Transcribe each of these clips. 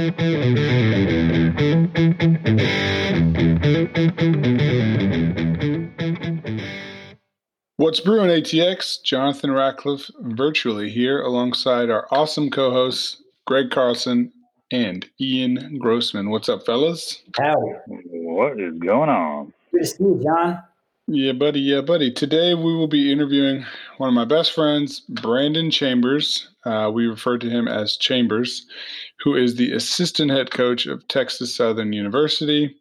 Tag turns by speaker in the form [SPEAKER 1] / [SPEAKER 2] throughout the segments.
[SPEAKER 1] What's brewing ATX? Jonathan Ratcliffe virtually here alongside our awesome co hosts, Greg Carlson and Ian Grossman. What's up, fellas?
[SPEAKER 2] Howdy.
[SPEAKER 3] What is going on?
[SPEAKER 2] Good to see you, John.
[SPEAKER 1] Yeah, buddy. Yeah, buddy. Today we will be interviewing one of my best friends, Brandon Chambers. Uh, we refer to him as Chambers, who is the assistant head coach of Texas Southern University.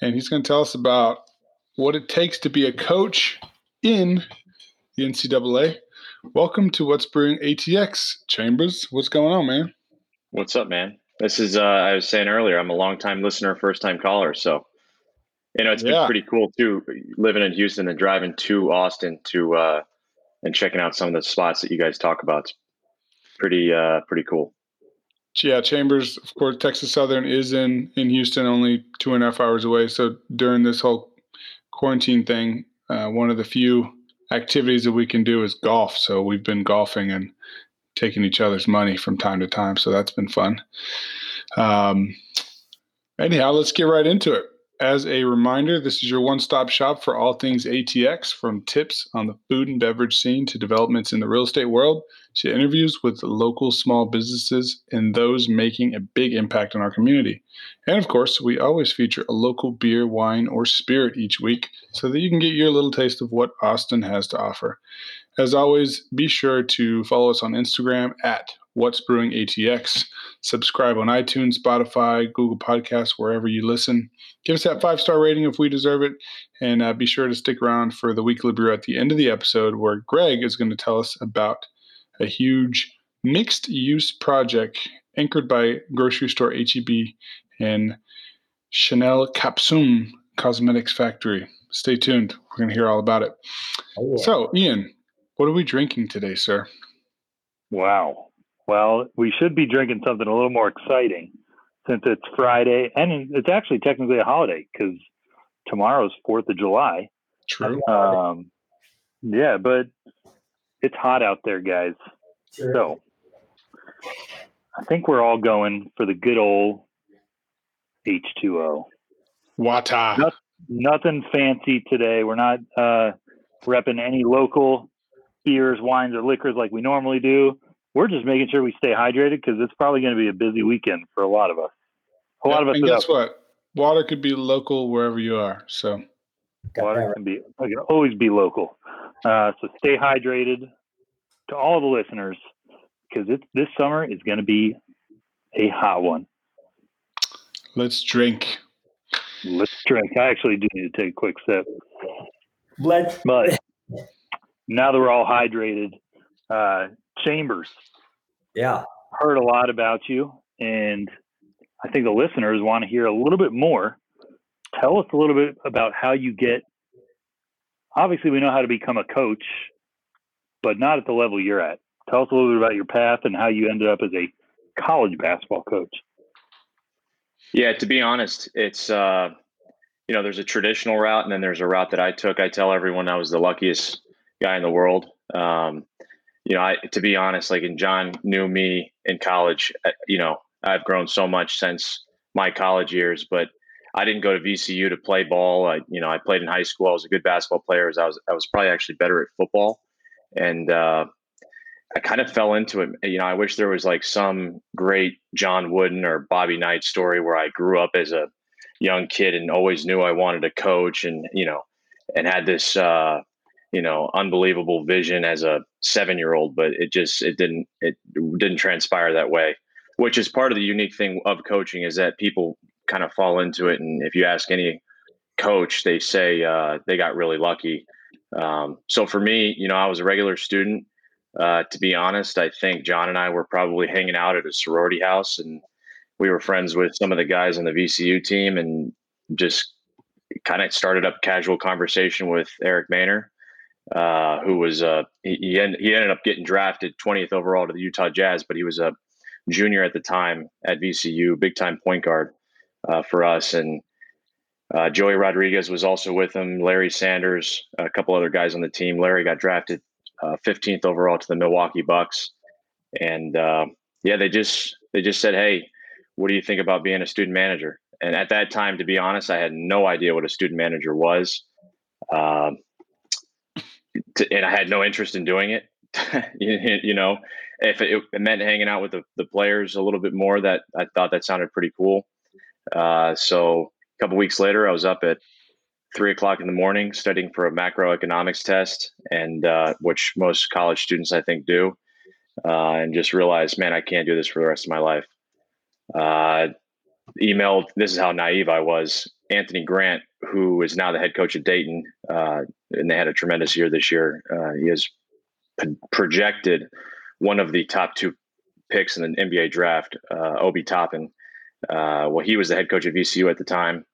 [SPEAKER 1] And he's going to tell us about what it takes to be a coach in the NCAA. Welcome to What's Brewing ATX, Chambers. What's going on, man?
[SPEAKER 4] What's up, man? This is uh, I was saying earlier. I'm a long time listener, first time caller. So, you know, it's been
[SPEAKER 1] Yeah.
[SPEAKER 4] pretty cool too, living in Houston and driving to Austin to uh, and checking out some of the spots that you guys talk about. It's pretty uh, pretty cool.
[SPEAKER 1] Yeah, Chambers, of course, Texas Southern is in in Houston, only two and a half hours away. So during this whole quarantine thing, uh, one of the few activities that we can do is golf. So we've been golfing and taking each other's money from time to time. So that's been fun. Um, anyhow, let's get right into it. As a reminder, this is your one stop shop for all things ATX, from tips on the food and beverage scene to developments in the real estate world to interviews with local small businesses and those making a big impact on our community. And of course, we always feature a local beer, wine, or spirit each week so that you can get your little taste of what Austin has to offer. As always, be sure to follow us on Instagram at What's Brewing ATX. Subscribe on iTunes, Spotify, Google Podcasts, wherever you listen. Give us that five star rating if we deserve it. And uh, be sure to stick around for the weekly brew at the end of the episode, where Greg is going to tell us about a huge mixed use project anchored by grocery store HEB and Chanel Capsum Cosmetics Factory. Stay tuned. We're going to hear all about it.
[SPEAKER 2] Oh, yeah.
[SPEAKER 1] So, Ian, what are we drinking today, sir?
[SPEAKER 3] Wow. Well, we should be drinking something a little more exciting since it's Friday and it's actually technically a holiday because tomorrow's 4th of July.
[SPEAKER 1] True.
[SPEAKER 3] Um, yeah, but it's hot out there, guys.
[SPEAKER 2] Sure.
[SPEAKER 3] So I think we're all going for the good old H2O.
[SPEAKER 1] Wata.
[SPEAKER 3] Noth- Nothing fancy today. We're not uh, repping any local beers, wines, or liquors like we normally do. We're just making sure we stay hydrated because it's probably going to be a busy weekend for a lot of us. A lot of us
[SPEAKER 1] And
[SPEAKER 3] without
[SPEAKER 1] guess what? Water could be local wherever you are. So,
[SPEAKER 2] Got
[SPEAKER 3] water
[SPEAKER 2] right.
[SPEAKER 3] can be can always be local. Uh, so stay hydrated to all the listeners because it's this summer is going to be a hot one.
[SPEAKER 1] let's drink.
[SPEAKER 3] Let's drink. I actually do need to take a quick sip.
[SPEAKER 2] Blood.
[SPEAKER 3] But now that we're all hydrated, uh, Chambers
[SPEAKER 2] Yeah.
[SPEAKER 3] heard a lot about you, and I think the listeners want to hear a little bit more. Tell us a little bit about how you get. Obviously, we know how to become a coach, but not at the level you're at. Tell us a little bit about your path and how you ended up as a college basketball coach.
[SPEAKER 4] Yeah, to be honest, it's uh, you know there's a traditional route and then there's a route that I took. I tell everyone I was the luckiest guy in the world. Um, you know, I to be honest, like and John knew me in college. uh, You know, I've grown so much since my college years, but I didn't go to VCU to play ball. I, you know, I played in high school. I was a good basketball player. I was, I was probably actually better at football, and uh, I kind of fell into it. You know, I wish there was like some great John Wooden or Bobby Knight story where I grew up as a young kid and always knew I wanted to coach, and you know, and had this uh, you know unbelievable vision as a seven year old. But it just it didn't it didn't transpire that way. Which is part of the unique thing of coaching is that people kind of fall into it, and if you ask any coach, they say uh, they got really lucky. Um, so for me, you know, I was a regular student. Uh, to be honest, I think John and I were probably hanging out at a sorority house, and we were friends with some of the guys on the VCU team, and just kind of started up casual conversation with Eric Maynor, uh, who was uh, he he, end, he ended up getting drafted 20th overall to the Utah Jazz, but he was a junior at the time at VCU, big time point guard uh, for us, and uh, Joey Rodriguez was also with him. Larry Sanders, a couple other guys on the team. Larry got drafted uh, 15th overall to the Milwaukee Bucks, and uh, yeah, they just they just said, "Hey, what do you think about being a student manager? And at that time, to be honest, I had no idea what a student manager was. Um, to, and I had no interest in doing it. you, you, know, if it, it, meant hanging out with the, the players a little bit more, that I thought that sounded pretty cool. Uh, so couple weeks later, I was up at three o'clock in the morning studying for a macroeconomics test, and uh, which most college students I think do, uh, and just realized, man, I can't do this for the rest of my life. Uh, emailed. This is how naive I was. Anthony Grant, who is now the head coach at Dayton, uh, and they had a tremendous year this year. Uh, he has p- projected one of the top two picks in the NBA draft, uh, Obi Toppin. Well, he was the head coach at VCU at the time.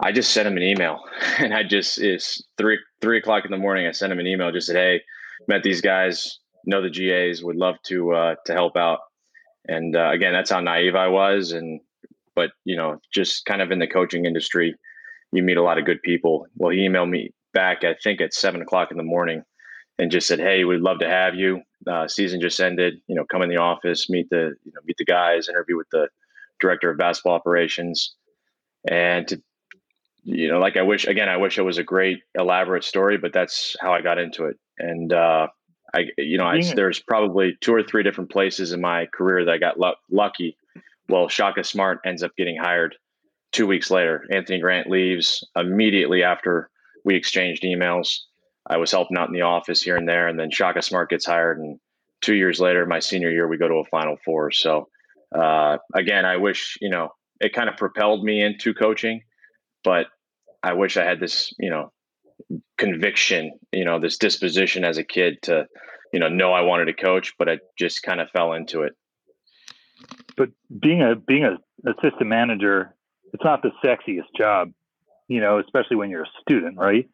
[SPEAKER 4] I just sent him an email, and I just it's three three o'clock in the morning. I sent him an email, just said, "Hey, met these guys, know the GAs, would love to uh, to help out." And uh, again, that's how naive I was, and but you know, just kind of in the coaching industry, you meet a lot of good people. Well, he emailed me back, I think at seven o'clock in the morning, and just said, "Hey, we'd love to have you. Uh, season just ended. You know, come in the office, meet the you know meet the guys, interview with the director of basketball operations, and to you know, like I wish again, I wish it was a great elaborate story, but that's how I got into it. And uh, I, you know, I, there's probably two or three different places in my career that I got l- lucky well, Shaka Smart ends up getting hired two weeks later. Anthony Grant leaves immediately after we exchanged emails. I was helping out in the office here and there, and then Shaka Smart gets hired. And two years later, my senior year, we go to a Final Four. So uh, again, I wish you know it kind of propelled me into coaching, but I wish I had this you know conviction, you know, this disposition as a kid to you know know I wanted to coach, but I just kind of fell into it
[SPEAKER 3] but being a being a assistant manager, it's not the sexiest job, you know, especially when you're a student, right?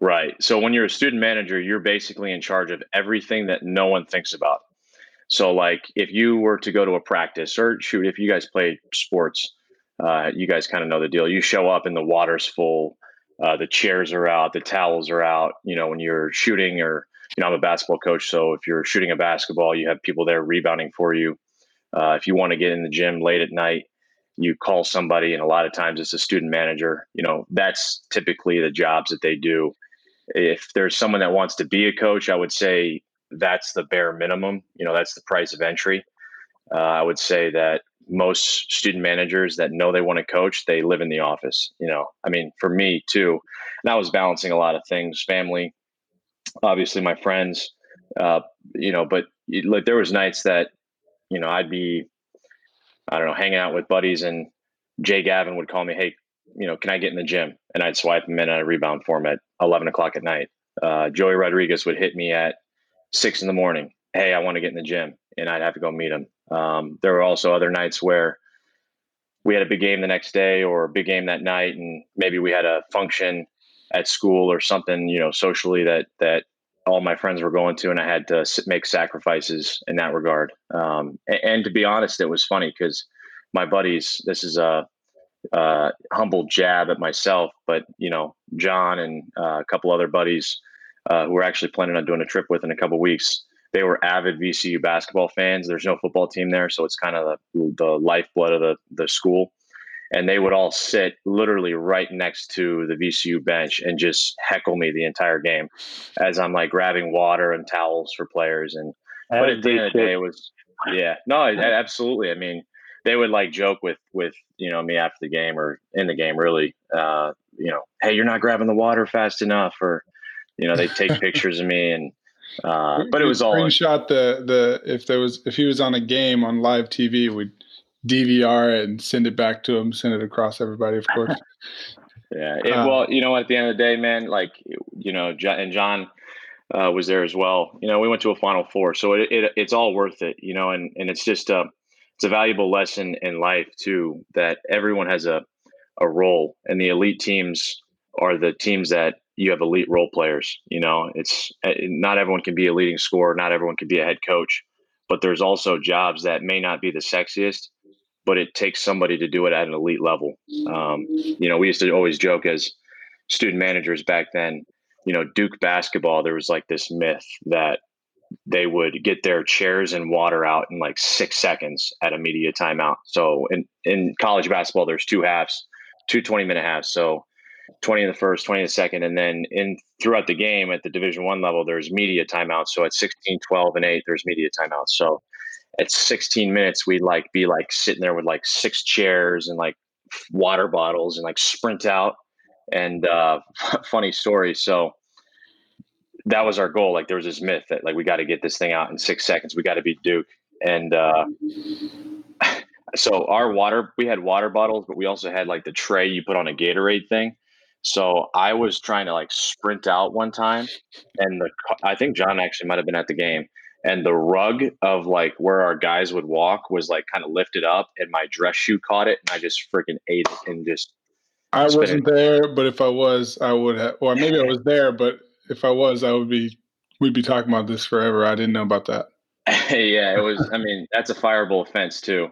[SPEAKER 4] Right. So when you're a student manager, you're basically in charge of everything that no one thinks about. So like if you were to go to a practice or shoot, if you guys play sports, uh, you guys kind of know the deal. You show up and the water's full, uh, the chairs are out, the towels are out. You know, when you're shooting or you know, I'm a basketball coach, so if you're shooting a basketball, you have people there rebounding for you. Uh, if you want to get in the gym late at night, you call somebody, and a lot of times it's a student manager. You know, that's typically the jobs that they do. If there's someone that wants to be a coach, I would say that's the bare minimum. You know, that's the price of entry. Uh, I would say that most student managers that know they want to coach, they live in the office. You know, I mean, for me too, and I was balancing a lot of things, family, obviously my friends, uh, you know, but like there was nights that you know, I'd be, I don't know, hanging out with buddies and Jay Gavin would call me, Hey, you know, can I get in the gym? And I'd swipe him in a rebound form at 11 o'clock at night. Uh, Joey Rodriguez would hit me at six in the morning. Hey, I want to get in the gym and I'd have to go meet him. Um, there were also other nights where we had a big game the next day or a big game that night. And maybe we had a function at school or something, you know, socially that, that all my friends were going to, and I had to make sacrifices in that regard. Um, and, and, to be honest, it was funny because my buddies, this is a, humble jab at myself, but you know, John and uh, a couple other buddies uh, who were actually planning on doing a trip with in a couple weeks. They were avid VCU basketball fans. There's no football team there, so it's kind of the, the lifeblood of the the school and they would all sit literally right next to the VCU bench and just heckle me the entire game as I'm like grabbing water and towels for players. And as but at the end of the day, it was yeah, no, absolutely. I mean, they would like joke with with you know me after the game or in the game, really. Uh, you know, hey, you're not grabbing the water fast enough, or you know, they take pictures of me and. Uh, but it was all
[SPEAKER 1] screenshot the the if there was if he was on a game on live TV, we'd DVR it and send it back to him, send it across everybody, of course.
[SPEAKER 4] yeah. It, uh, well, you know, at the end of the day, man, like, you know, and John uh, was there as well. You know, we went to a Final Four, so it, it it's all worth it. You know, and and it's just a it's a valuable lesson in life too that everyone has a a role, and the elite teams are the teams that you have elite role players. You know, it's eh, not everyone can be a leading scorer, not everyone can be a head coach, but there's also jobs that may not be the sexiest, but it takes somebody to do it at an elite level. Um, you know, we used to always joke as student managers back then, you know, Duke basketball, there was like this myth that they would get their chairs and water out in like six seconds at a media timeout. So in, in college basketball, there's two halves, two 20 minute halves. So 20 in the first, 20 in the second. And then in throughout the game at the division one level, there's media timeouts. So at 16, 12 and eight, there's media timeouts. So at 16 minutes, we'd like be like sitting there with like six chairs and like water bottles and like sprint out and uh funny story. So that was our goal. Like there was this myth that like we got to get this thing out in six seconds. We got to beat Duke. And uh, so our water, we had water bottles, but we also had like the tray you put on a Gatorade thing. So I was trying to like sprint out one time, and the I think John actually might have been at the game, and the rug of like where our guys would walk was like kind of lifted up, and my dress shoe caught it, and I just freaking ate it and just.
[SPEAKER 1] I wasn't there, but if I was, I would have. Or maybe I was there, but if I was, I would be. We'd be talking about this forever. I didn't know about that.
[SPEAKER 4] yeah, it was. I mean, that's a fireable offense too.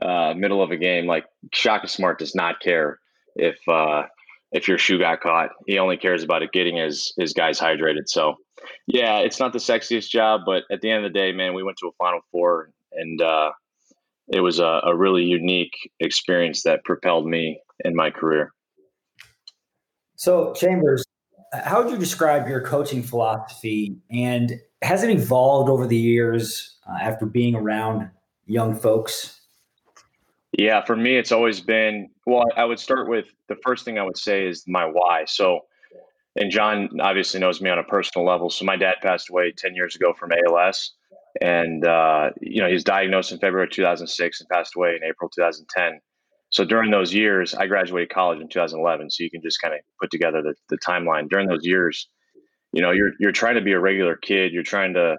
[SPEAKER 4] Uh, middle of a game, like Shaka Smart does not care if uh, if your shoe got caught. He only cares about it getting his his guys hydrated. So, yeah, it's not the sexiest job, but at the end of the day, man, we went to a Final Four, and uh, it was a, a really unique experience that propelled me in my career.
[SPEAKER 2] So, Chambers, how would you describe your coaching philosophy and has it evolved over the years uh, after being around young folks?
[SPEAKER 4] Yeah, for me, it's always been well. I would start with the first thing I would say is my why. So, and John obviously knows me on a personal level. So, my dad passed away 10 years ago from ALS. And, uh, you know, he was diagnosed in February 2006 and passed away in April 2010. So during those years, I graduated college in 2011. So you can just kind of put together the, the timeline. During those years, you know, you're you're trying to be a regular kid. You're trying to,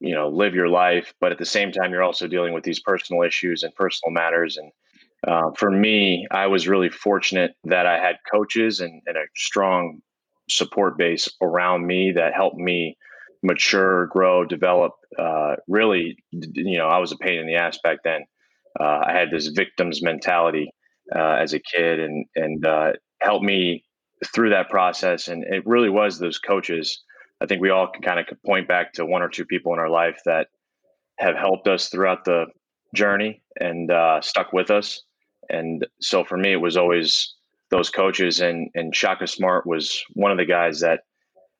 [SPEAKER 4] you know, live your life, but at the same time, you're also dealing with these personal issues and personal matters. And uh, for me, I was really fortunate that I had coaches and, and a strong support base around me that helped me mature, grow, develop. Uh, really, you know, I was a pain in the ass back then uh, I had this victim's mentality uh, as a kid, and and uh, helped me through that process. And it really was those coaches. I think we all can kind of point back to one or two people in our life that have helped us throughout the journey and uh, stuck with us. And so for me, it was always those coaches, and and Shaka Smart was one of the guys that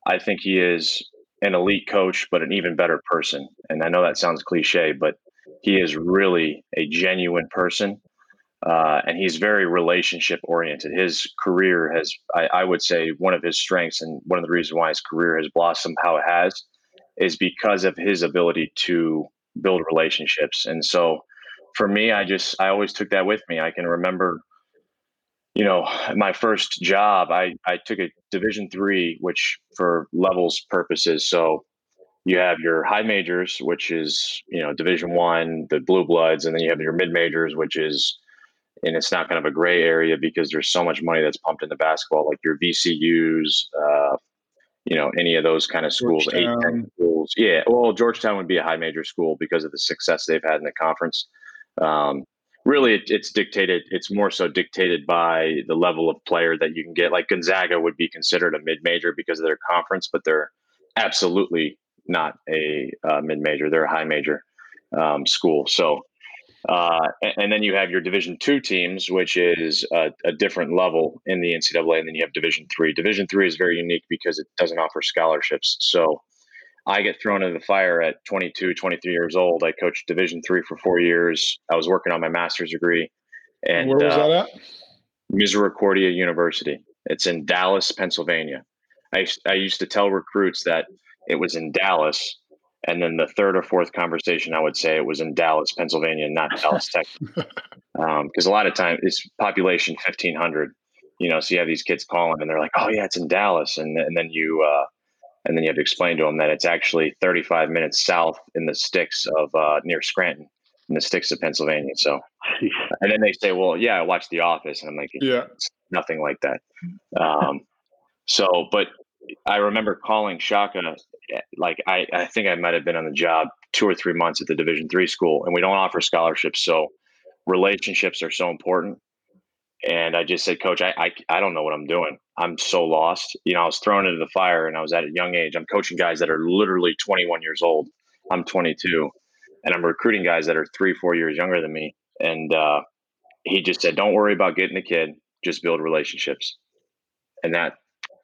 [SPEAKER 4] I think he is an elite coach, but an even better person. And I know that sounds cliche, but he is really a genuine person. Uh, and he's very relationship oriented. His career has, I, I, would say, one of his strengths, and one of the reasons why his career has blossomed how it has, is because of his ability to build relationships. And so, for me, I just, I always took that with me. I can remember, you know, my first job. I I took a Division three, which for levels purposes, so you have your high majors, which is you know Division One, the blue bloods, and then you have your mid majors, which is and it's not kind of a gray area because there's so much money that's pumped into basketball, like your VCUs, uh, you know, any of those kind of schools, eight, 10 schools. Yeah, well, Georgetown would be a high major school because of the success they've had in the conference. Um, really, it, it's dictated. It's more so dictated by the level of player that you can get. Like Gonzaga would be considered a mid major because of their conference, but they're absolutely not a uh, mid major; they're a high major um, school. So, uh, and, and, then you have your Division two teams, which is a, a, different level in the NCAA, and then you have Division three. Division three is very unique because it doesn't offer scholarships. So, I get thrown into the fire at 22, 23 years old. I coached Division three for four years. I was working on my master's degree. And
[SPEAKER 1] where was uh, that at?
[SPEAKER 4] Misericordia University. It's in Dallas, Pennsylvania. I, I used to tell recruits that it was in Dallas. And then the third or fourth conversation, I would say it was in Dallas, Pennsylvania, not Dallas, Texas. Because um, a lot of times it's population 1500, you know, so you have these kids calling and they're like, oh, yeah, it's in Dallas. And, and then you, uh, and then you have to explain to them that it's actually 35 minutes south in the sticks of uh, near Scranton in the sticks of Pennsylvania. So, and then they say, well, yeah, I watched The Office. And I'm like, yeah, nothing like that. Um, so, but I remember calling Shaka like I, I think I might have been on the job two or three months at the Division three school, and we don't offer scholarships, so relationships are so important. And I just said, Coach, I, I, I don't know what I'm doing. I'm so lost. You know, I was thrown into the fire and I was at a young age. I'm coaching guys that are literally 21 years old. I'm 22 and I'm recruiting guys that are three, four years younger than me. And uh, he just said, don't worry about getting a kid, just build relationships. And that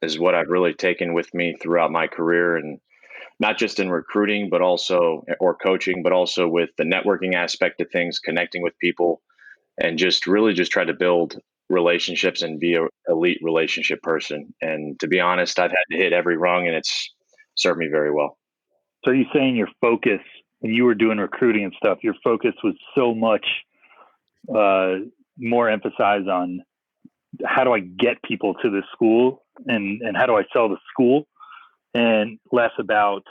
[SPEAKER 4] is what I've really taken with me throughout my career and not just in recruiting, but also, or coaching, but also with the networking aspect of things, connecting with people and just really just try to build relationships and be a elite relationship person. And to be honest, I've had to hit every rung and it's served me very well.
[SPEAKER 3] So you're saying your focus when you were doing recruiting and stuff, your focus was so much uh, more emphasized on how do I get people to this school and and how do I sell the school, and less about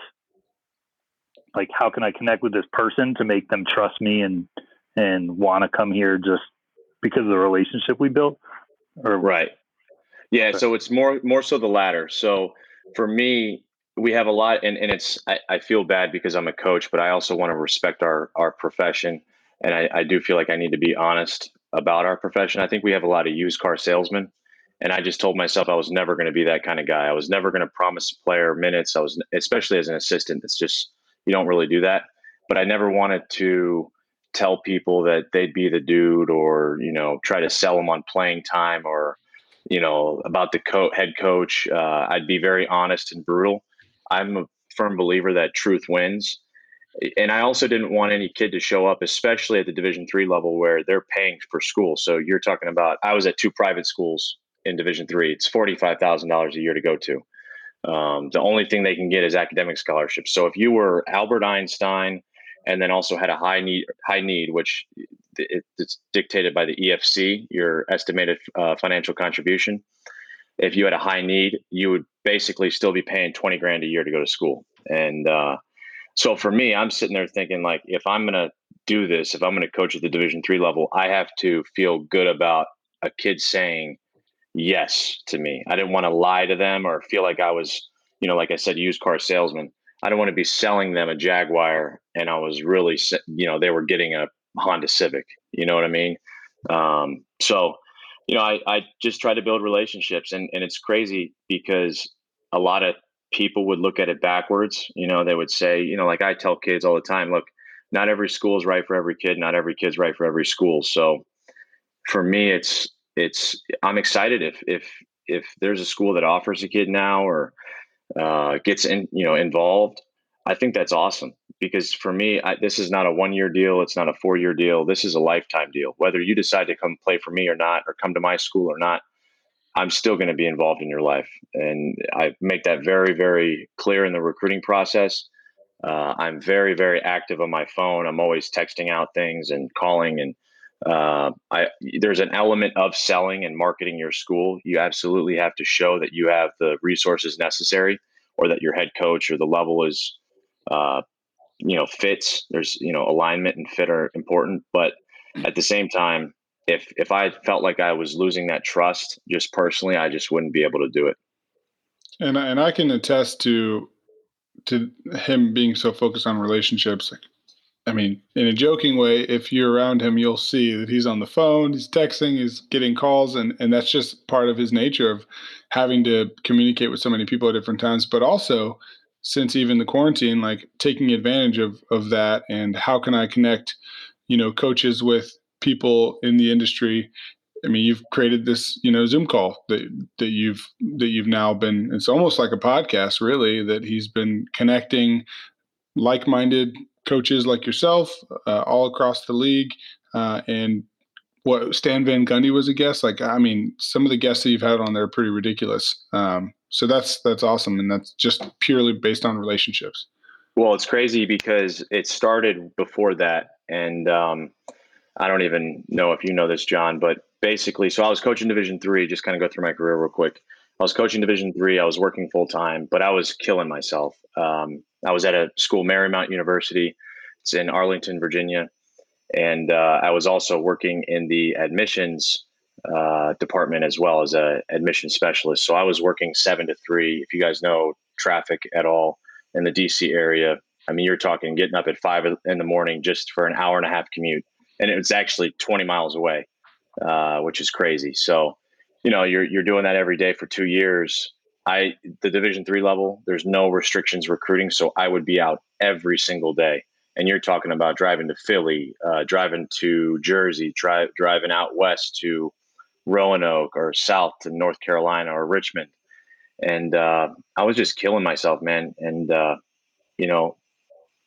[SPEAKER 3] like how can I connect with this person to make them trust me and and want to come here just because of the relationship we built?
[SPEAKER 4] Or right. Yeah so it's more more so the latter. So for me we have a lot and, and it's I, I feel bad because i'm a coach but i also want to respect our our profession and I, I do feel like i need to be honest about our profession. I think we have a lot of used car salesmen and i just told myself i was never going to be that kind of guy. I was never going to promise a player minutes. I was especially as an assistant it's just you don't really do that. But i never wanted to tell people that they'd be the dude or you know try to sell them on playing time or you know about the co- head coach. Uh, i'd be very honest and brutal. I'm a firm believer that truth wins. And i also didn't want any kid to show up especially at the division three level where they're paying for school. So you're talking about i was at two private schools in division three it's $45000 a year to go to. Um, the only thing they can get is academic scholarships. So if you were albert einstein and then also had a high need high need which it, it's dictated by the efc your estimated uh, financial contribution if you had a high need you would basically still be paying 20 grand a year to go to school. And uh, so for me i'm sitting there thinking like if i'm going to do this if i'm going to coach at the division three level i have to feel good about a kid saying yes to me i didn't want to lie to them or feel like i was you know like i said used car salesman I don't want to be selling them a Jaguar, and I was really, you know, they were getting a Honda Civic. You know what I mean? Um, so, you know, I, I just try to build relationships, and and it's crazy because a lot of people would look at it backwards. You know, they would say, you know, like I tell kids all the time, look, not every school is right for every kid. Not every kid's right for every school. So, for me, it's it's I'm excited if if if there's a school that offers a kid now or uh, gets in, you know, involved, I think that's awesome because for me, I, this is not a one year deal. It's not a four year deal. This is a lifetime deal. Whether you decide to come play for me or not, or come to my school or not, I'm still going to be involved in your life. And I make that very, very clear in the recruiting process. Uh, I'm very, very active on my phone. I'm always texting out things and calling and uh, I, there's an element of selling and marketing your school. You absolutely have to show that you have the resources necessary, or that your head coach or the level is, uh, you know, fits. There's you know alignment and fit are important, but at the same time, if if I felt like I was losing that trust, just personally, I just wouldn't be able to do it.
[SPEAKER 1] And and I can attest to to him being so focused on relationships. I mean, in a joking way, if you're around him, you'll see that he's on the phone, he's texting, he's getting calls, and and that's just part of his nature of having to communicate with so many people at different times. But also, since even the quarantine, like taking advantage of of that, and how can I connect, you know, coaches with people in the industry. I mean, you've created this, you know, Zoom call that that you've that you've now been. It's almost like a podcast, really, that he's been connecting like-minded coaches like yourself uh, all across the league. Uh, and what Stan Van Gundy was a guest. Like, I mean, some of the guests that you've had on there are pretty ridiculous. Um, so that's that's awesome, and that's just purely based on relationships.
[SPEAKER 4] Well, it's crazy because it started before that, and um, I don't even know if you know this, John, but basically, so I was coaching Division three. Just kind of go through my career real quick. I was coaching Division three. I was working full time, but I was killing myself. Um, I was at a school, Marymount University. It's in Arlington, Virginia, and uh, I was also working in the admissions uh, department as well as a admission specialist. So I was working seven to three. If you guys know traffic at all in the DC area, I mean, you're talking getting up at five in the morning just for an hour and a half commute, and it was actually 20 miles away. uh, which is crazy. So, you know, you're you're doing that every day for two years. I the Division three level, there's no restrictions recruiting, so I would be out every single day. And you're talking about driving to Philly, uh, driving to Jersey, dri- driving out west to Roanoke or south to North Carolina or Richmond, and uh, I was just killing myself, man. And uh, you know,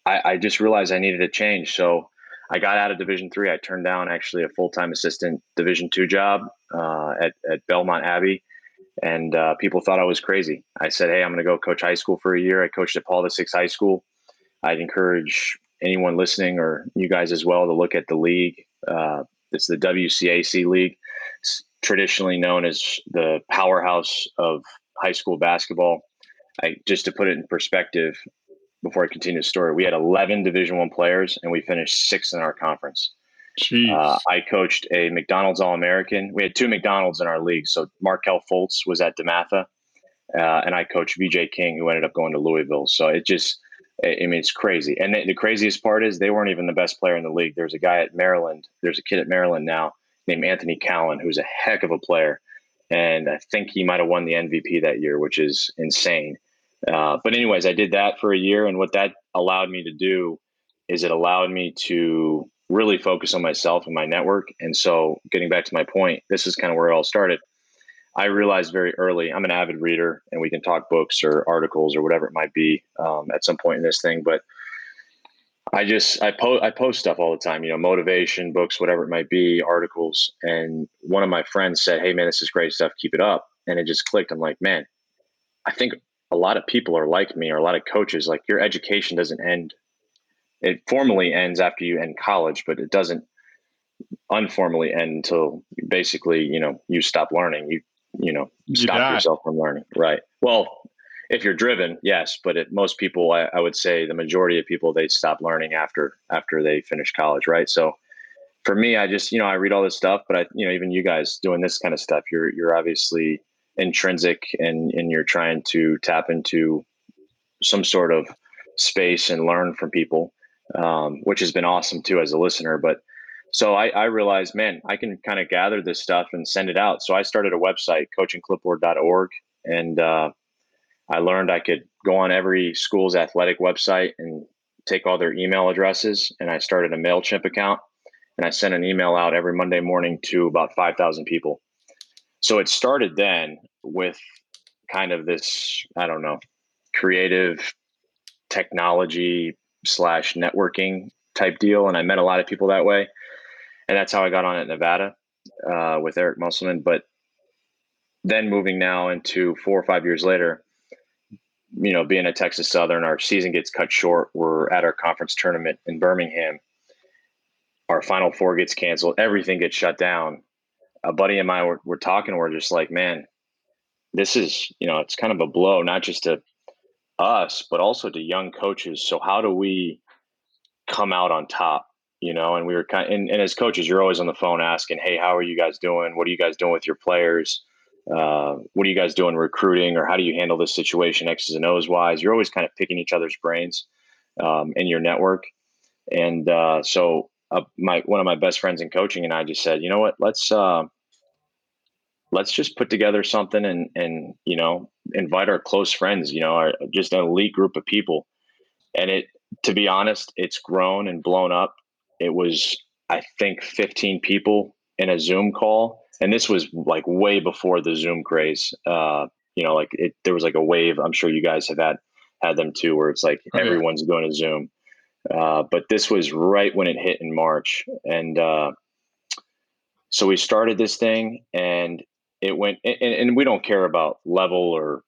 [SPEAKER 4] I, I just realized I needed a change, so I got out of Division three. I turned down actually a full time assistant Division two job uh, at at Belmont Abbey, and uh, people thought I was crazy. I said, "Hey, I'm going to go coach high school for a year." I coached at Paul the Sixth High School. I'd encourage anyone listening or you guys as well to look at the league. Uh, it's the WCAC league, it's traditionally known as the powerhouse of high school basketball. I, just to put it in perspective, before I continue the story, we had 11 Division One players, and we finished sixth in our conference. Uh, I coached a McDonald's All American. We had two McDonald's in our league. So Markelle Fultz was at DeMatha, uh, and I coached VJ King, who ended up going to Louisville. So it just, I mean, it's crazy. And the, the craziest part is they weren't even the best player in the league. There's a guy at Maryland. There's a kid at Maryland now named Anthony Cowan, who's a heck of a player. And I think he might have won the MVP that year, which is insane. Uh, but anyways, I did that for a year, and what that allowed me to do is it allowed me to really focus on myself and my network. And so, getting back to my point, this is kind of where it all started. I realized very early I'm an avid reader, and we can talk books or articles or whatever it might be um, at some point in this thing. But I just I post I post stuff all the time, you know, motivation books, whatever it might be, articles. And one of my friends said, "Hey, man, this is great stuff. Keep it up." And it just clicked. I'm like, man, I think a lot of people are like me or a lot of coaches like your education doesn't end. It formally ends after you end college but it doesn't unformally end until basically you know you stop learning. You you know stop yourself from learning. Right. Well if you're driven yes but it, most people I, I would say the majority of people they stop learning after after they finish college right? So for me i just you know i read all this stuff but i you know even you guys doing this kind of stuff you're you're obviously intrinsic and and you're trying to tap into some sort of space and learn from people um, which has been awesome too as a listener. But so I, I realized man i can kind of gather this stuff and send it out. So i started a website coachingclipboard.org and uh, i learned i could go on every school's athletic website and take all their email addresses and i started a mailchimp account and i sent an email out every monday morning to about 5000 people so it started then with kind of this i don't know creative technology slash networking type deal and i met a lot of people that way and that's how i got on at nevada uh, with eric musselman but then moving now into four or five years later you know being a texas southern our season gets cut short we're at our conference tournament in birmingham our final four gets canceled everything gets shut down a buddy and I were, were talking. We're just like, man, this is you know, it's kind of a blow, not just to us, but also to young coaches. So how do we come out on top? You know, and we were kind of, and, and as coaches, you're always on the phone asking, "Hey, how are you guys doing? What are you guys doing with your players? Uh, what are you guys doing recruiting, or how do you handle this situation X's and O's wise?" You're always kind of picking each other's brains um, in your network, and uh, so uh, my one of my best friends in coaching and I just said, you know what, let's uh, let's just put together something and and you know invite our close friends, you know, our, just an elite group of people. And it, to be honest, it's grown and blown up. It was I think 15 people in a Zoom call, and this was like way before the Zoom craze. Uh, you know, like it, there was like a wave. I'm sure you guys have had had them too, where it's like oh, everyone's going to Zoom. Uh, but this was right when it hit in March. And uh, so we started this thing and it went, and, and, we don't care about level or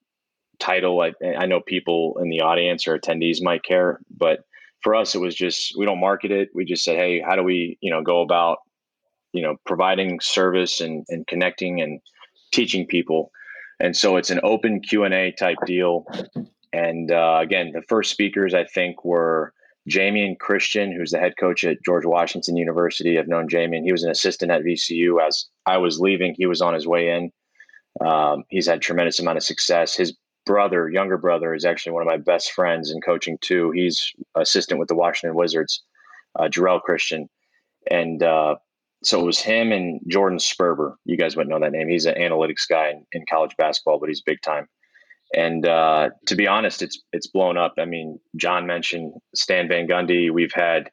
[SPEAKER 4] title. I, I know people in the audience or attendees might care, but for us, it was just, we don't market it. We just said, Hey, how do we, you know, go about, you know, providing service and, and connecting and teaching people. And so it's an open Q and A type deal. And uh, again, the first speakers I think were Jamion Christian, who's the head coach at George Washington University. I've known Jamie, and He was an assistant at VCU as I was leaving. He was on his way in. Um, he's had tremendous amount of success. His brother, younger brother, is actually one of my best friends in coaching too. He's assistant with the Washington Wizards, uh, Jarrell Christian, and uh, so it was him and Jordan Sperber. You guys wouldn't know that name. He's an analytics guy in, in college basketball, but he's big time. And uh, to be honest, it's it's blown up. I mean, John mentioned Stan Van Gundy. We've had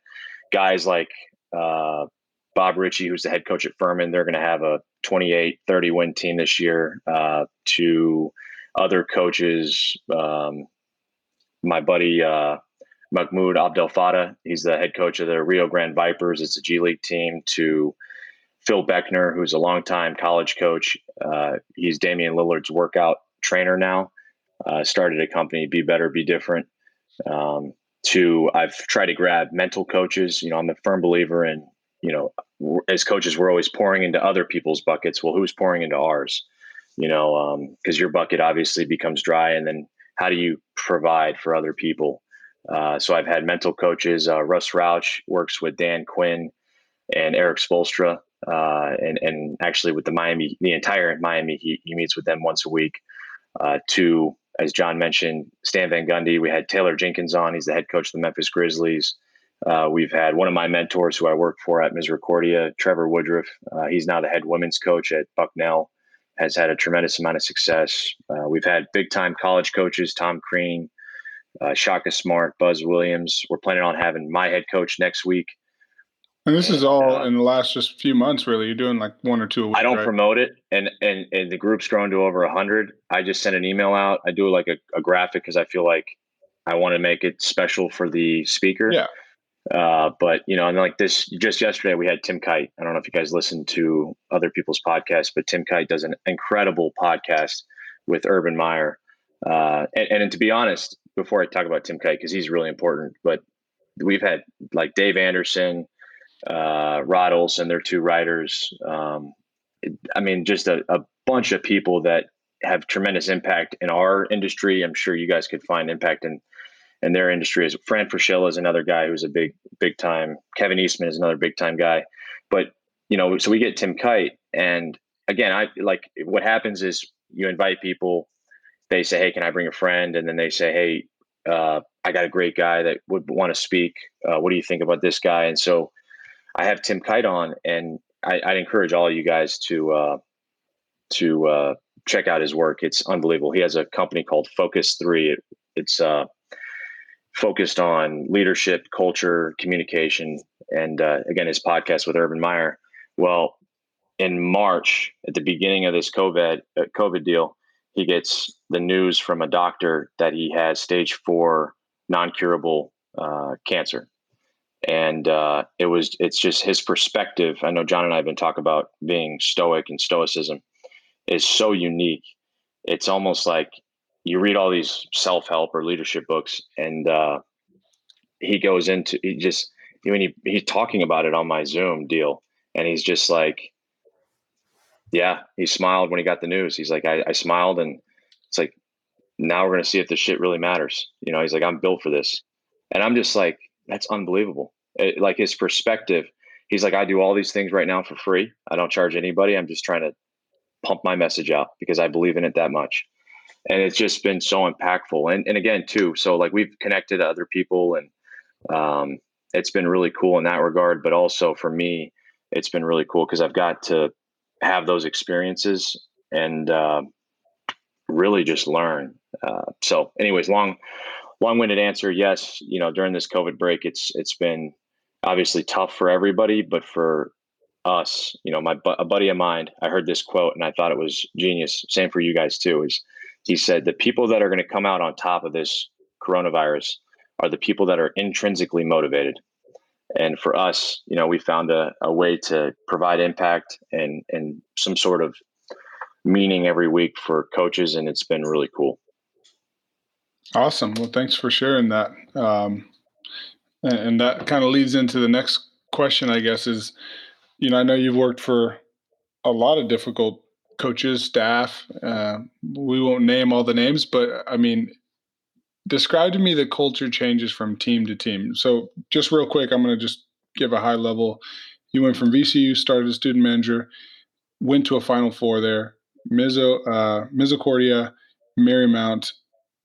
[SPEAKER 4] guys like uh, Bob Richey, who's the head coach at Furman. They're going to have a 28 30 win team this year. Uh, to other coaches, um, my buddy uh, Mahmoud Abdel Fattah, he's the head coach of the Rio Grande Vipers. It's a G League team. To Phil Beckner, who's a longtime college coach. Uh, he's Damian Lillard's workout trainer now uh, started a company, Be Better, Be Different. Um, to I've tried to grab mental coaches. You know, I'm a firm believer in you know, as coaches, we're always pouring into other people's buckets. Well, who's pouring into ours? You know, because um, your bucket obviously becomes dry, and then how do you provide for other people? Uh, so I've had mental coaches. Uh, Russ Rauch works with Dan Quinn and Erik Spoelstra, uh, and and actually with the Miami, the entire Miami, he, he meets with them once a week. Uh, to as John mentioned, Stan Van Gundy. We had Taylor Jenkins on. He's the head coach of the Memphis Grizzlies. Uh, we've had one of my mentors who I worked for at Misericordia, Trevor Woodruff. Uh, he's now the head women's coach at Bucknell, has had a tremendous amount of success. Uh, we've had big time college coaches, Tom Crean, uh, Shaka Smart, Buzz Williams. We're planning on having my head coach next week.
[SPEAKER 1] And this is all uh, in the last just few months, really. You're doing like one or two a week.
[SPEAKER 4] I don't
[SPEAKER 1] right?
[SPEAKER 4] promote it, and and and the group's grown to over a hundred. I just send an email out. I do like a, a graphic because I feel like I want to make it special for the speaker.
[SPEAKER 1] Yeah.
[SPEAKER 4] Uh, but you know, and like this, just yesterday we had Tim Kight. I don't know if you guys listen to other people's podcasts, but Tim Kight does an incredible podcast with Urban Meyer. Uh, and, and to be honest, before I talk about Tim Kight, because he's really important, but we've had like Dave Anderson, uh, Rod Olson, they're two writers. Um, I mean, just a, a bunch of people that have tremendous impact in our industry. I'm sure you guys could find impact in in their industry. Is Fran Fraschilla is another guy who's a big big time. Kevin Eastman is another big time guy. But you know, so we get Tim Kight, and again, I like what happens is you invite people. They say, "Hey, can I bring a friend?" And then they say, "Hey, uh, I got a great guy that would want to speak. Uh, what do you think about this guy?" And so I have Tim Kight on, and I, would encourage all of you guys to uh, to uh, check out his work. It's unbelievable. He has a company called Focus Three. It, it's uh, focused on leadership, culture, communication, and uh, again, his podcast with Urban Meyer. Well, in March, at the beginning of this COVID uh, COVID deal, he gets the news from a doctor that he has stage four non-curable uh, cancer and uh, it was it's just his perspective i know john and i have been talking about being stoic and stoicism is so unique. It's almost like you read all these self-help or leadership books and uh, he goes into he just I mean, he, he's talking about it on my zoom deal and he's just like yeah he smiled when he got the news. He's like i, I smiled and it's like now we're going to see if this shit really matters. You know he's like i'm built for this. And i'm just like that's unbelievable. It, like his perspective he's like i do all these things right now for free. I don't charge anybody. I'm just trying to pump my message out because i believe in it that much. And it's just been so impactful. And, and again too so like we've connected to other people and um, it's been really cool in that regard. But also for me it's been really cool because i've got to have those experiences and uh, really just learn uh, so anyways long long-winded answer yes you know during this covid break it's it's been obviously tough for everybody but for us you know my a buddy of mine i heard this quote and i thought it was genius. Same for you guys too is he said the people that are going to come out on top of this coronavirus are the people that are intrinsically motivated. And for us you know we found a, a way to provide impact and and some sort of meaning every week for coaches and it's been really cool
[SPEAKER 1] Awesome. Well, thanks for sharing that. Um, and, and that kind of leads into the next question, I guess, is you know, I know you've worked for a lot of difficult coaches, staff. Uh, we won't name all the names, but I mean, describe to me the culture changes from team to team. So, just real quick, I'm going to just give a high level. You went from VCU, started as student manager, went to a Final Four there. Mizo, uh, Misericordia, Marymount,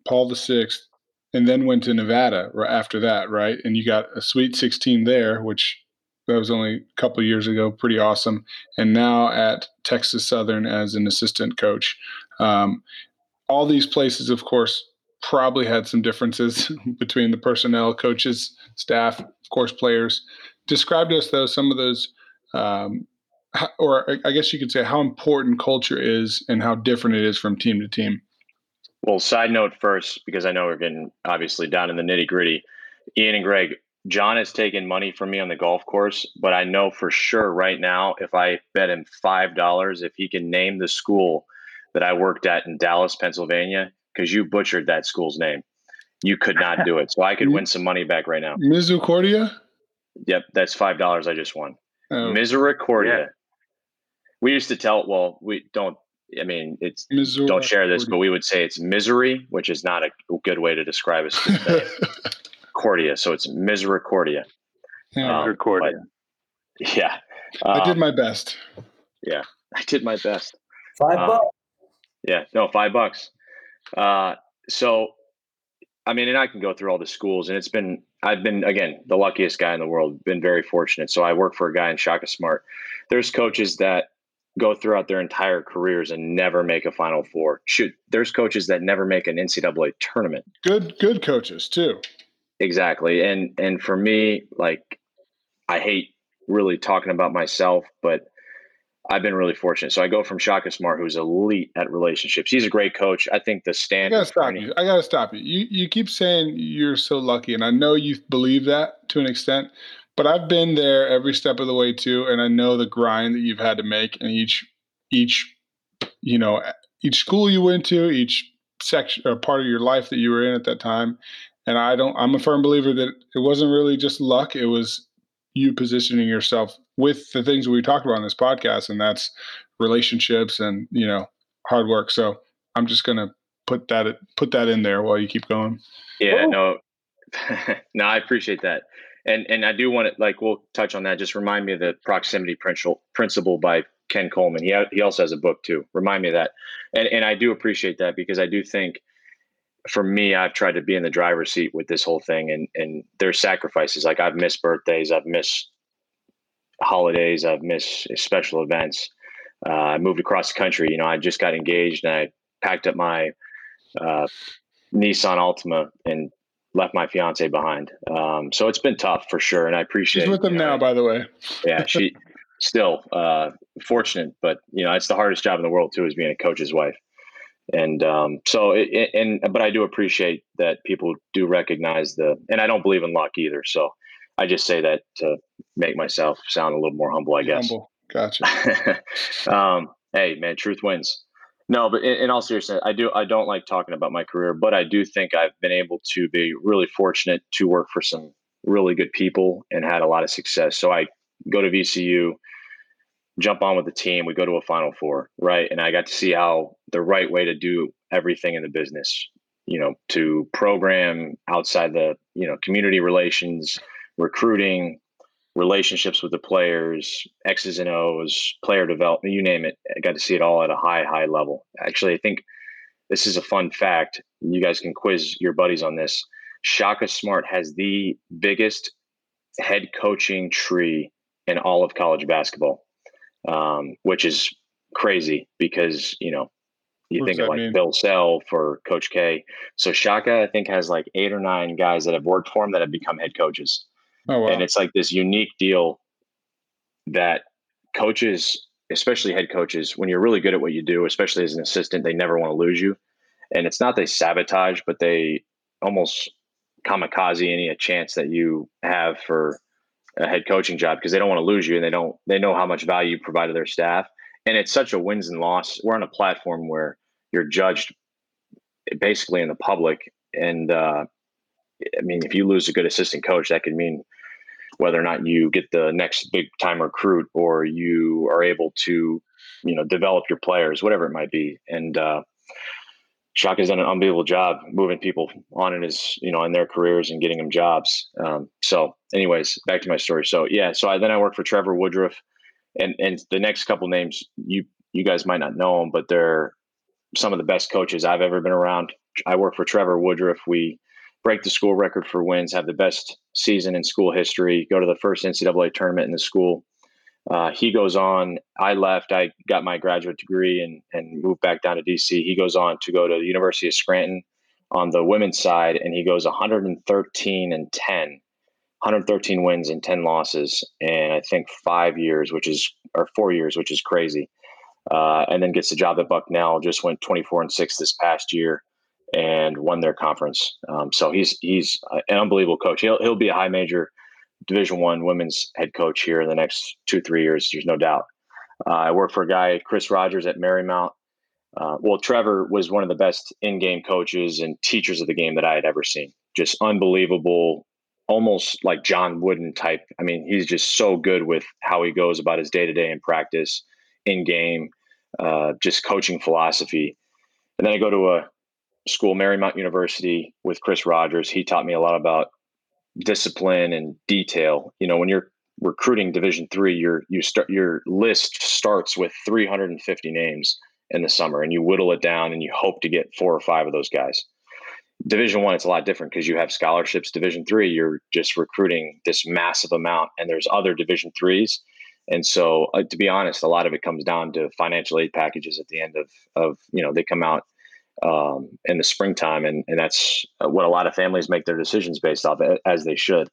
[SPEAKER 1] Paul the Sixth, and then went to Nevada after that, right? And you got a Sweet 16 there, which that was only a couple years ago. Pretty awesome. And now at Texas Southern as an assistant coach. Um, all these places, of course, probably had some differences between the personnel, coaches, staff, of course, players. Describe to us, though, some of those, um, or I guess you could say how important culture is and how different it is from team to team.
[SPEAKER 4] Well, side note first, because I know we're getting obviously down in the nitty gritty. Ian and Greg, John has taken money from me on the golf course, but I know for sure right now, if I bet him $5, if he can name the school that I worked at in Dallas, Pennsylvania, because you butchered that school's name. You could not do it. So I could win some money back right now.
[SPEAKER 1] Misericordia?
[SPEAKER 4] Yep, that's five dollars I just won. Oh. Misericordia. Yeah. We used to tell well, we don't I mean it's don't share this, but we would say it's misery, which is not a good way to describe it. Cordia. So it's misericordia.
[SPEAKER 3] Yeah. Um, But,
[SPEAKER 4] yeah.
[SPEAKER 1] I did um, my best.
[SPEAKER 4] Yeah. I did my best.
[SPEAKER 2] Five um, bucks.
[SPEAKER 4] Yeah, no, five bucks. Uh, so, I mean, and I can go through all the schools, and it's been I've been again the luckiest guy in the world. Been very fortunate. So I work for a guy in Shaka Smart. There's coaches that go throughout their entire careers and never make a Final Four. Shoot, there's coaches that never make an NCAA tournament.
[SPEAKER 1] Good, good coaches too.
[SPEAKER 4] Exactly, and and for me, like, I hate really talking about myself, but I've been really fortunate. So I go from Shaka Smart, who's elite at relationships. He's a great coach. I think the standard.
[SPEAKER 1] I gotta stop you. I gotta stop you. You you keep saying you're so lucky, and I know you believe that to an extent, but I've been there every step of the way too, and I know the grind that you've had to make, and each each you know each school you went to, each section or part of your life that you were in at that time. And I don't. I'm a firm believer that it wasn't really just luck. It was you positioning yourself with the things we talked about on this podcast, and that's relationships and you know hard work. So I'm just gonna put that put that in there while you keep going.
[SPEAKER 4] Yeah, no, no, I appreciate that, and and I do want to like we'll touch on that. Just remind me of the proximity principle principle by Ken Coleman. He ha- he also has a book too. Remind me of that, and and I do appreciate that because I do think for me, I've tried to be in the driver's seat with this whole thing, and and there's sacrifices. Like I've missed birthdays, I've missed holidays, I've missed special events. Uh, I moved across the country. You know, I just got engaged, and I packed up my uh, Nissan Altima and left my fiance behind. Um, so it's been tough for sure, and I appreciate.
[SPEAKER 1] She's with them now, by the way.
[SPEAKER 4] yeah, she still uh, fortunate, but you know, it's the hardest job in the world too, is being a coach's wife and um, so it, and but I do appreciate that people do recognize the and I don't believe in luck either. So I just say that to make myself sound a little more humble, I guess. Humble,
[SPEAKER 1] gotcha.
[SPEAKER 4] um, hey, man, truth wins. No, but in, in, all seriousness, I do. I don't like talking about my career, but I do think I've been able to be really fortunate to work for some really good people and had a lot of success. So I go to VCU jump on with the team. We go to a Final Four, right? And I got to see how the right way to do everything in the business, you know, to program outside the, you know, community relations, recruiting, relationships with the players, X's and O's, player development, you name it. I got to see it all at a high, high level. Actually, I think this is a fun fact. You guys can quiz your buddies on this. Shaka Smart has the biggest head coaching tree in all of college basketball um, which is crazy because you know you think of like mean? Bill Self or Coach K. So Shaka, I think, has like eight or nine guys that have worked for him that have become head coaches. Oh, wow. And it's like this unique deal that coaches, especially head coaches, when you're really good at what you do, especially as an assistant, they never want to lose you. And it's not they sabotage, but they almost kamikaze any chance that you have for a head coaching job because they don't want to lose you and they don't they know how much value you provide to their staff and it's such a wins and loss we're on a platform where you're judged basically in the public and uh, i mean if you lose a good assistant coach that could mean whether or not you get the next big time recruit or you are able to you know develop your players whatever it might be and uh, Shaka has done an unbelievable job moving people on in his, you know, in their careers and getting them jobs. Um, so, anyways, back to my story. So, yeah, so I, then I worked for Trevor Woodruff, and and the next couple names you you guys might not know them, but they're some of the best coaches I've ever been around. I work for Trevor Woodruff. We break the school record for wins, have the best season in school history, go to the first NCAA tournament in the school. Uh, he goes on. I left. I got my graduate degree and and moved back down to DC. He goes on to go to the University of Scranton on the women's side, and he goes 113 and 10, 113 wins and 10 losses, and I think five years, which is or four years, which is crazy. Uh, and then gets the job at Bucknell. Just went 24 and six this past year and won their conference. Um, so he's he's an unbelievable coach. He'll he'll be a high major Division One women's head coach here in the next two three years. There's no doubt. Uh, I work for a guy, Chris Rogers at Marymount. Uh, well, Trevor was one of the best in-game coaches and teachers of the game that I had ever seen. Just unbelievable, almost like John Wooden type. I mean, he's just so good with how he goes about his day-to-day in practice, in game, uh, just coaching philosophy. And then I go to a school, Marymount University, with Chris Rogers. He taught me a lot about discipline and detail. You know, when you're recruiting Division three, your you start your list starts with 350 names in the summer, and you whittle it down, and you hope to get four or five of those guys. Division one, it's a lot different because you have scholarships. Division three, you're just recruiting this massive amount, and there's other Division threes. And so, uh, to be honest, a lot of it comes down to financial aid packages at the end of of you know they come out um, in the springtime, and and that's what a lot of families make their decisions based off, as they should.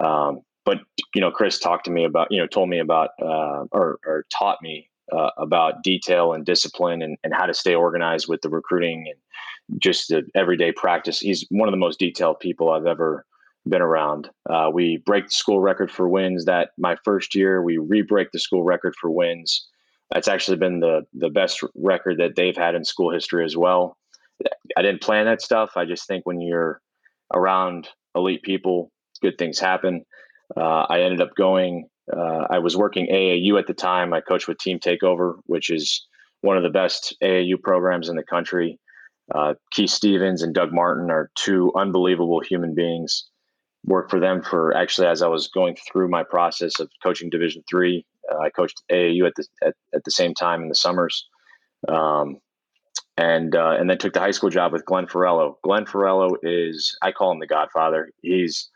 [SPEAKER 4] Um, but you know, Chris talked to me about, you know, told me about, uh, or, or taught me uh, about detail and discipline and, and how to stay organized with the recruiting and just the everyday practice. He's one of the most detailed people I've ever been around. Uh, we break the school record for wins that my first year. We re-break the school record for wins that's actually been the the best record that they've had in school history as well. I didn't plan that stuff. I just think when you're around elite people, good things happen. Uh, I ended up going. Uh, I was working AAU at the time. I coached with Team Takeover, which is one of the best AAU programs in the country. Uh, Keith Stevens and Doug Martin are two unbelievable human beings. Worked for them for actually as I was going through my process of coaching Division three uh, I coached AAU at the at, at the same time in the summers, um, and uh, and then took the high school job with Glenn Farello. Glenn Farello is I call him the Godfather. He's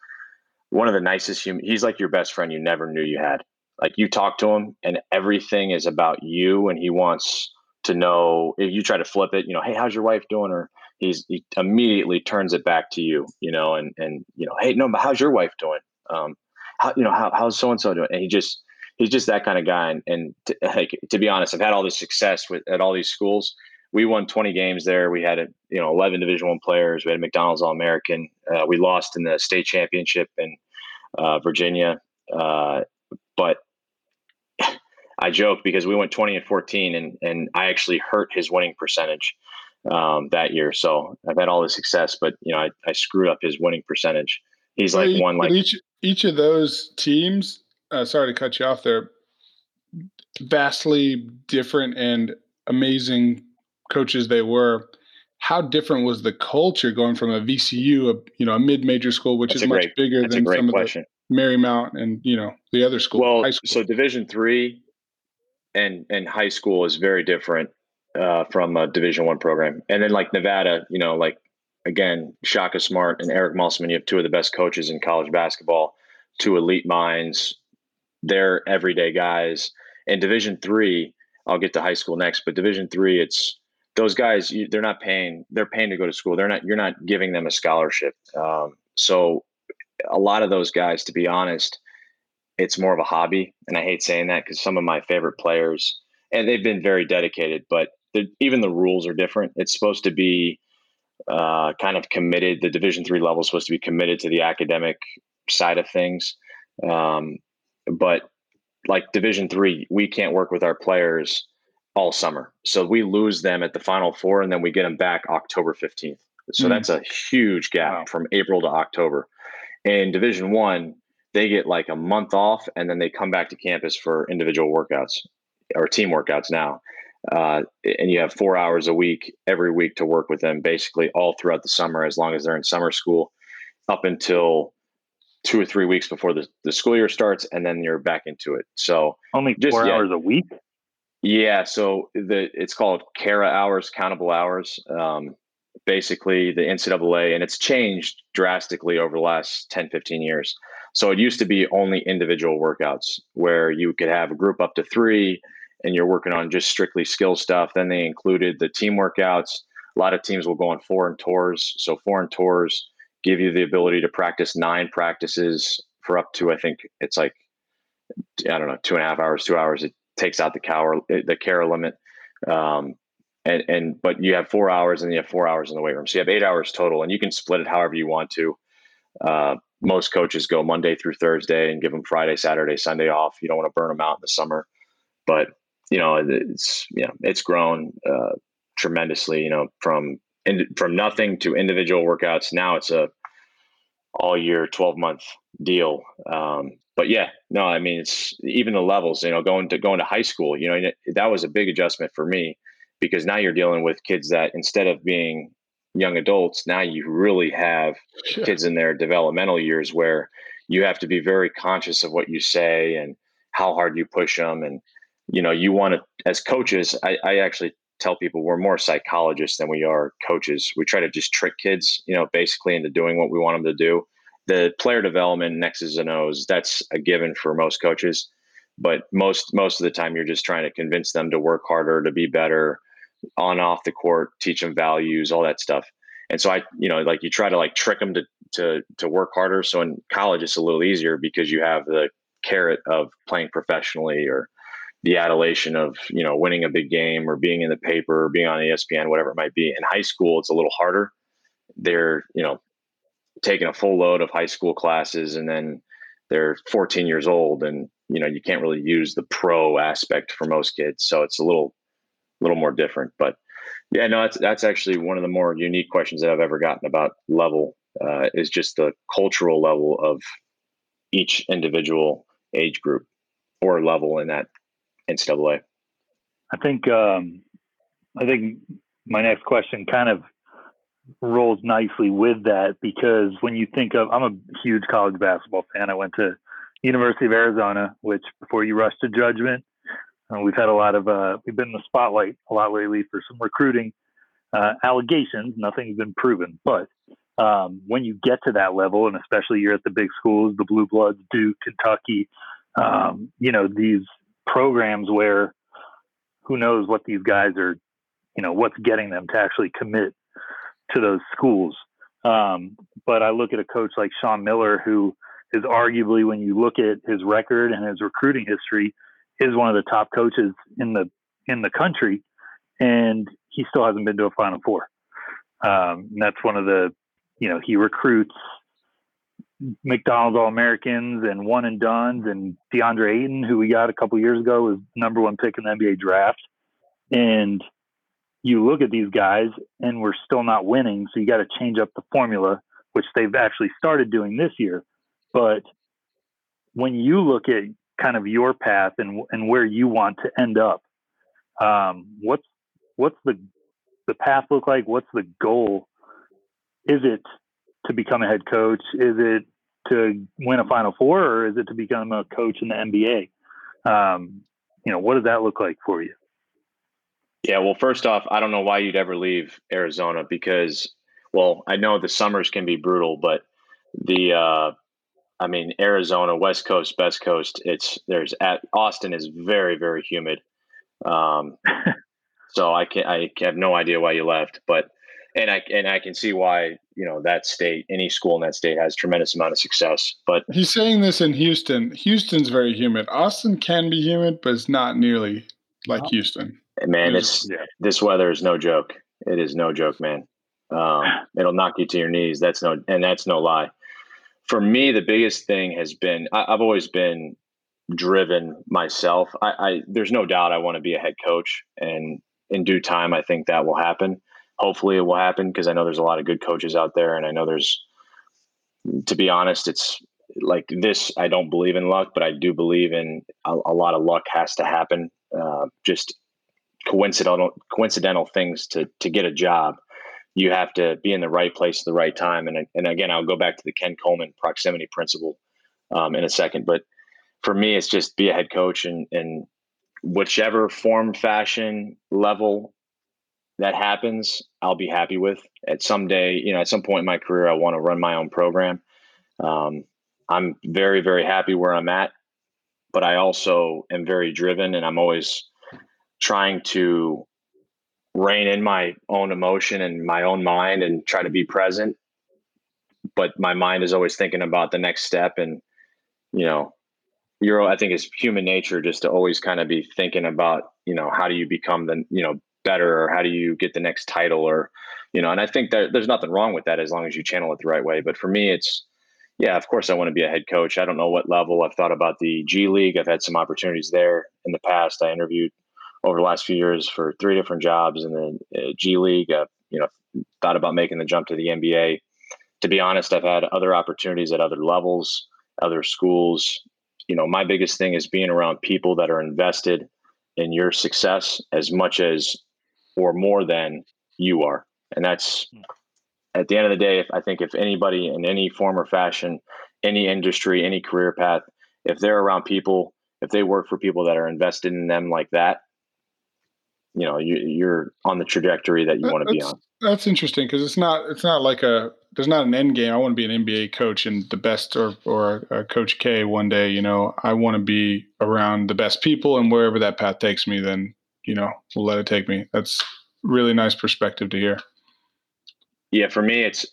[SPEAKER 4] one of the nicest human. He's like your best friend you never knew you had. Like you talk to him, and everything is about you, and he wants to know if you try to flip it. You know, hey, how's your wife doing? Or he's he immediately turns it back to you. You know, and and you know, hey, no, but how's your wife doing? Um, how you know how how's so and so doing? And he just he's just that kind of guy. And, and to, like, to be honest, I've had all this success with at all these schools. We won 20 games there. We had a, you know 11 Division One players. We had McDonald's All American. Uh, we lost in the state championship in uh, Virginia, uh, but I joke because we went 20 and 14, and and I actually hurt his winning percentage um, that year. So I've had all the success, but you know I, I screwed up his winning percentage. He's like one like
[SPEAKER 1] each each of those teams uh, sorry to cut you off there. Vastly different and amazing coaches they were. How different was the culture going from a VCU, a you know, a mid-major school, which that's is much great, bigger than some question. of the Marymount and you know the other schools?
[SPEAKER 4] Well, so Division three and and high school is very different uh, from a Division one program, and then like Nevada, you know, like again, Shaka Smart and Eric Musselman, you have two of the best coaches in college basketball, two elite minds, they're everyday guys. In Division three, I'll get to high school next, but Division three, it's those guys. You, they're not paying. They're paying to go to school. They're not. You're not giving them a scholarship. Um, so a lot of those guys, to be honest, it's more of a hobby. And I hate saying that because some of my favorite players, and they've been very dedicated, but even the rules are different. It's supposed to be uh, kind of committed. The Division three level is supposed to be committed to the academic side of things. Um, but like division three we can't work with our players all summer so we lose them at the final four and then we get them back october 15th so mm. that's a huge gap wow. from april to october in division one they get like a month off and then they come back to campus for individual workouts or team workouts now uh, and you have four hours a week every week to work with them basically all throughout the summer as long as they're in summer school up until two or three weeks before the, the school year starts and then you're back into it so
[SPEAKER 3] only just, four yeah, hours a week
[SPEAKER 4] yeah so the it's called CARA hours countable hours um, basically the NCAA, and it's changed drastically over the last 10, 15 years. So it used to be only individual workouts where you could have a group up to three and you're working on just strictly skill stuff. Then they included the team workouts. A lot of teams will go on foreign tours. So foreign tours give you the ability to practice nine practices for up to, I think it's like, I don't know, two and a half hours, two hours. It takes out the cower, the care limit. Um, and, and, but you have four hours and you have four hours in the weight room. So you have eight hours total and you can split it however you want to. Uh, most coaches go Monday through Thursday and give them Friday, Saturday, Sunday off. You don't want to burn them out in the summer, but you know it's you know it's grown uh, tremendously. You know from in, from nothing to individual workouts. Now it's a all year, twelve month deal. Um, but yeah, no, I mean it's even the levels. You know, going to going to high school. You know, that was a big adjustment for me because now you're dealing with kids that instead of being young adults, now you really have sure. kids in their developmental years where you have to be very conscious of what you say and how hard you push them. And, you know, you want to, as coaches, I, I actually tell people we're more psychologists than we are coaches. We try to just trick kids, you know, basically into doing what we want them to do. The player development, X's and O's, that's a given for most coaches. But most most of the time, you're just trying to convince them to work harder, to be better, on off the court, teach them values, all that stuff. And so I, you know, like you try to like trick them to to to work harder. So in college, it's a little easier because you have the carrot of playing professionally or the adulation of you know winning a big game or being in the paper or being on ESPN, whatever it might be. In high school, it's a little harder. They're you know taking a full load of high school classes and then they're 14 years old and you know you can't really use the pro aspect for most kids so it's a little little more different. But yeah, no, that's that's actually one of the more unique questions that I've ever gotten about level uh, is just the cultural level of each individual age group or level in that NCAA.
[SPEAKER 3] I think um, I think my next question kind of rolls nicely with that because when you think of I'm a huge college basketball fan. I went to University of Arizona, which before you rush to judgment, uh, we've had a lot of uh, we've been in the spotlight a lot lately for some recruiting uh, allegations. Nothing's been proven, but um, when you get to that level, and especially you're at the big schools, the Blue Bloods, Duke, Kentucky, um, you know these programs where who knows what these guys are, you know, what's getting them to actually commit to those schools. Um, but I look at a coach like Sean Miller, who is arguably, when you look at his record and his recruiting history, is one of the top coaches in the in the country, and he still hasn't been to a Final Four. Um, and that's one of the, you know, he recruits McDonald's All Americans and one and dones, and DeAndre Ayton, who we got a couple years ago, was number one pick in the NBA draft. And you look at these guys, and we're still not winning. So you got to change up the formula, which they've actually started doing this year. But when you look at kind of your path and and where you want to end up. Um, what's what's the the path look like? What's the goal? Is it to become a head coach? Is it to win a Final Four, or is it to become a coach in the NBA? Um, you know, what does that look like for you?
[SPEAKER 4] Yeah, well, first off, I don't know why you'd ever leave Arizona because, well, I know the summers can be brutal, but the uh, I mean, Arizona, West Coast, Best Coast. It's there's at Austin is very very humid. Um, so I can I have no idea why you left, but and I and I can see why you know that state, any school in that state has tremendous amount of success. But
[SPEAKER 1] he's saying this in Houston. Houston's very humid. Austin can be humid, but it's not nearly like Houston.
[SPEAKER 4] Man, it's yeah. this weather is no joke. It is no joke, man. Um, it'll knock you to your knees. That's no, and that's no lie for me, the biggest thing has been I, have always been driven myself. I, I there's no doubt I want to be a head coach, and in due time, I think that will happen. Hopefully, it will happen because I know there's a lot of good coaches out there, and I know there's. To be honest, it's like this. I don't believe in luck, but I do believe in a, a lot of luck has to happen. Uh, just coincidental coincidental things to to get a job you have to be in the right place at the right time. And, and again, I'll go back to the Ken Coleman proximity principle um, in a second. But for me, it's just be a head coach and, and whichever form, fashion, level that happens, I'll be happy with. At some day, you know, at some point in my career, I want to run my own program. Um, I'm very, very happy where I'm at, but I also am very driven and I'm always trying to rein in my own emotion and my own mind and try to be present. But my mind is always thinking about the next step. And, you know, you're, I think it's human nature just to always kind of be thinking about, you know, how do you become the, you know, better or how do you get the next title or, you know, and I think that there's nothing wrong with that as long as you channel it the right way. But for me, it's, yeah, of course I want to be a head coach. I don't know what level. I've thought about the G League. I've had some opportunities there in the past. I interviewed over the last few years for three different jobs in the uh, G League. Uh, you know, thought about making the jump to the NBA. To be honest, I've had other opportunities at other levels, other schools. You know, my biggest thing is being around people that are invested in your success as much as or more than you are. And that's at the end of the day, if I think if anybody in any form or fashion, any industry, any career path, if they're around people, if they work for people that are invested in them like that, you know, you, are on the trajectory that you want to be on.
[SPEAKER 1] That's interesting because it's not it's not like a there's not an end game. I want to be an NBA coach and the best or or a Coach K one day. You know, I want to be around the best people and wherever that path takes me, then you know, we'll let it take me. That's really nice perspective to hear
[SPEAKER 4] yeah, for me, it's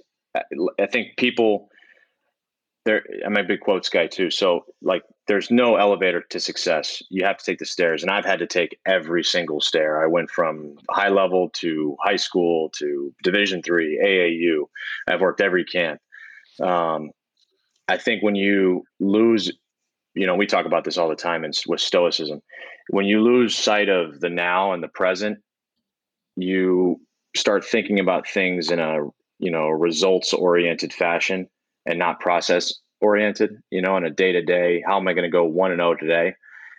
[SPEAKER 4] I think people there. I'm a big quotes guy too. So like, there's no elevator to success. You have to take the stairs, and I've had to take every single stair. I went from high level to high school to Division three, AAU. I've worked every camp. Um, I think when you lose, you know, we talk about this all the time, and with stoicism, when you lose sight of the now and the present, you start thinking about things in a you know results oriented fashion and not process oriented you know on a day to day how am i going to go 1 and 0 today?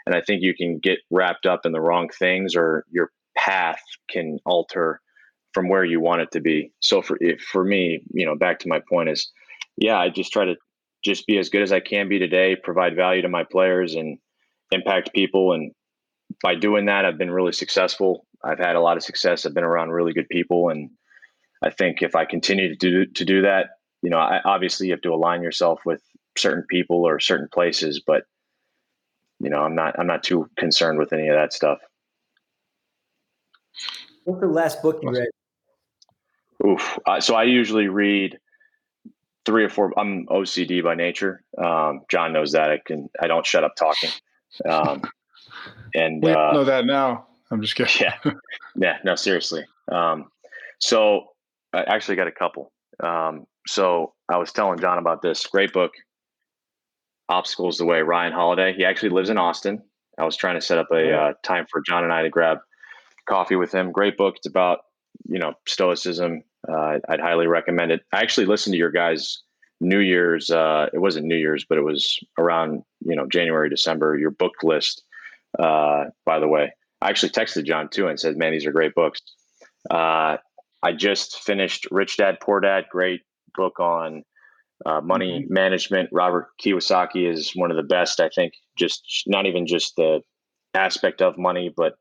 [SPEAKER 4] And i think you can get wrapped up in the wrong things or your path can alter from where you want it to be. So for for me you know back to my point is yeah i just try to just be as good as i can be today provide value to my players and impact people and by doing that i've been really successful I've had a lot of success. I've been around really good people, and I think if I continue to do to do that, you know, I, obviously you have to align yourself with certain people or certain places, but you know, I'm not I'm not too concerned with any of that stuff.
[SPEAKER 2] What's the last book you read?
[SPEAKER 4] Oof. Uh, so I usually read three or four. I'm OCD by nature. Um, John knows that. I can. I don't shut up talking. Um, and
[SPEAKER 1] we uh, know that now. I'm just kidding.
[SPEAKER 4] Yeah, yeah, no, seriously. Um, so I actually got a couple. Um, so I was telling John about this great book, Obstacles the Way. Ryan Holiday. He actually lives in Austin. I was trying to set up a uh, time for John and I to grab coffee with him. Great book. It's about you know stoicism. Uh, I'd highly recommend it. I actually listened to your guys' New Year's. Uh, it wasn't New Year's, but it was around you know January, December. Your book list, uh, by the way. I actually texted John too and said, "Man, these are great books." Uh, I just finished Rich Dad Poor Dad, great book on uh, money mm-hmm. management. Robert Kiyosaki is one of the best. I think just not even just the aspect of money, but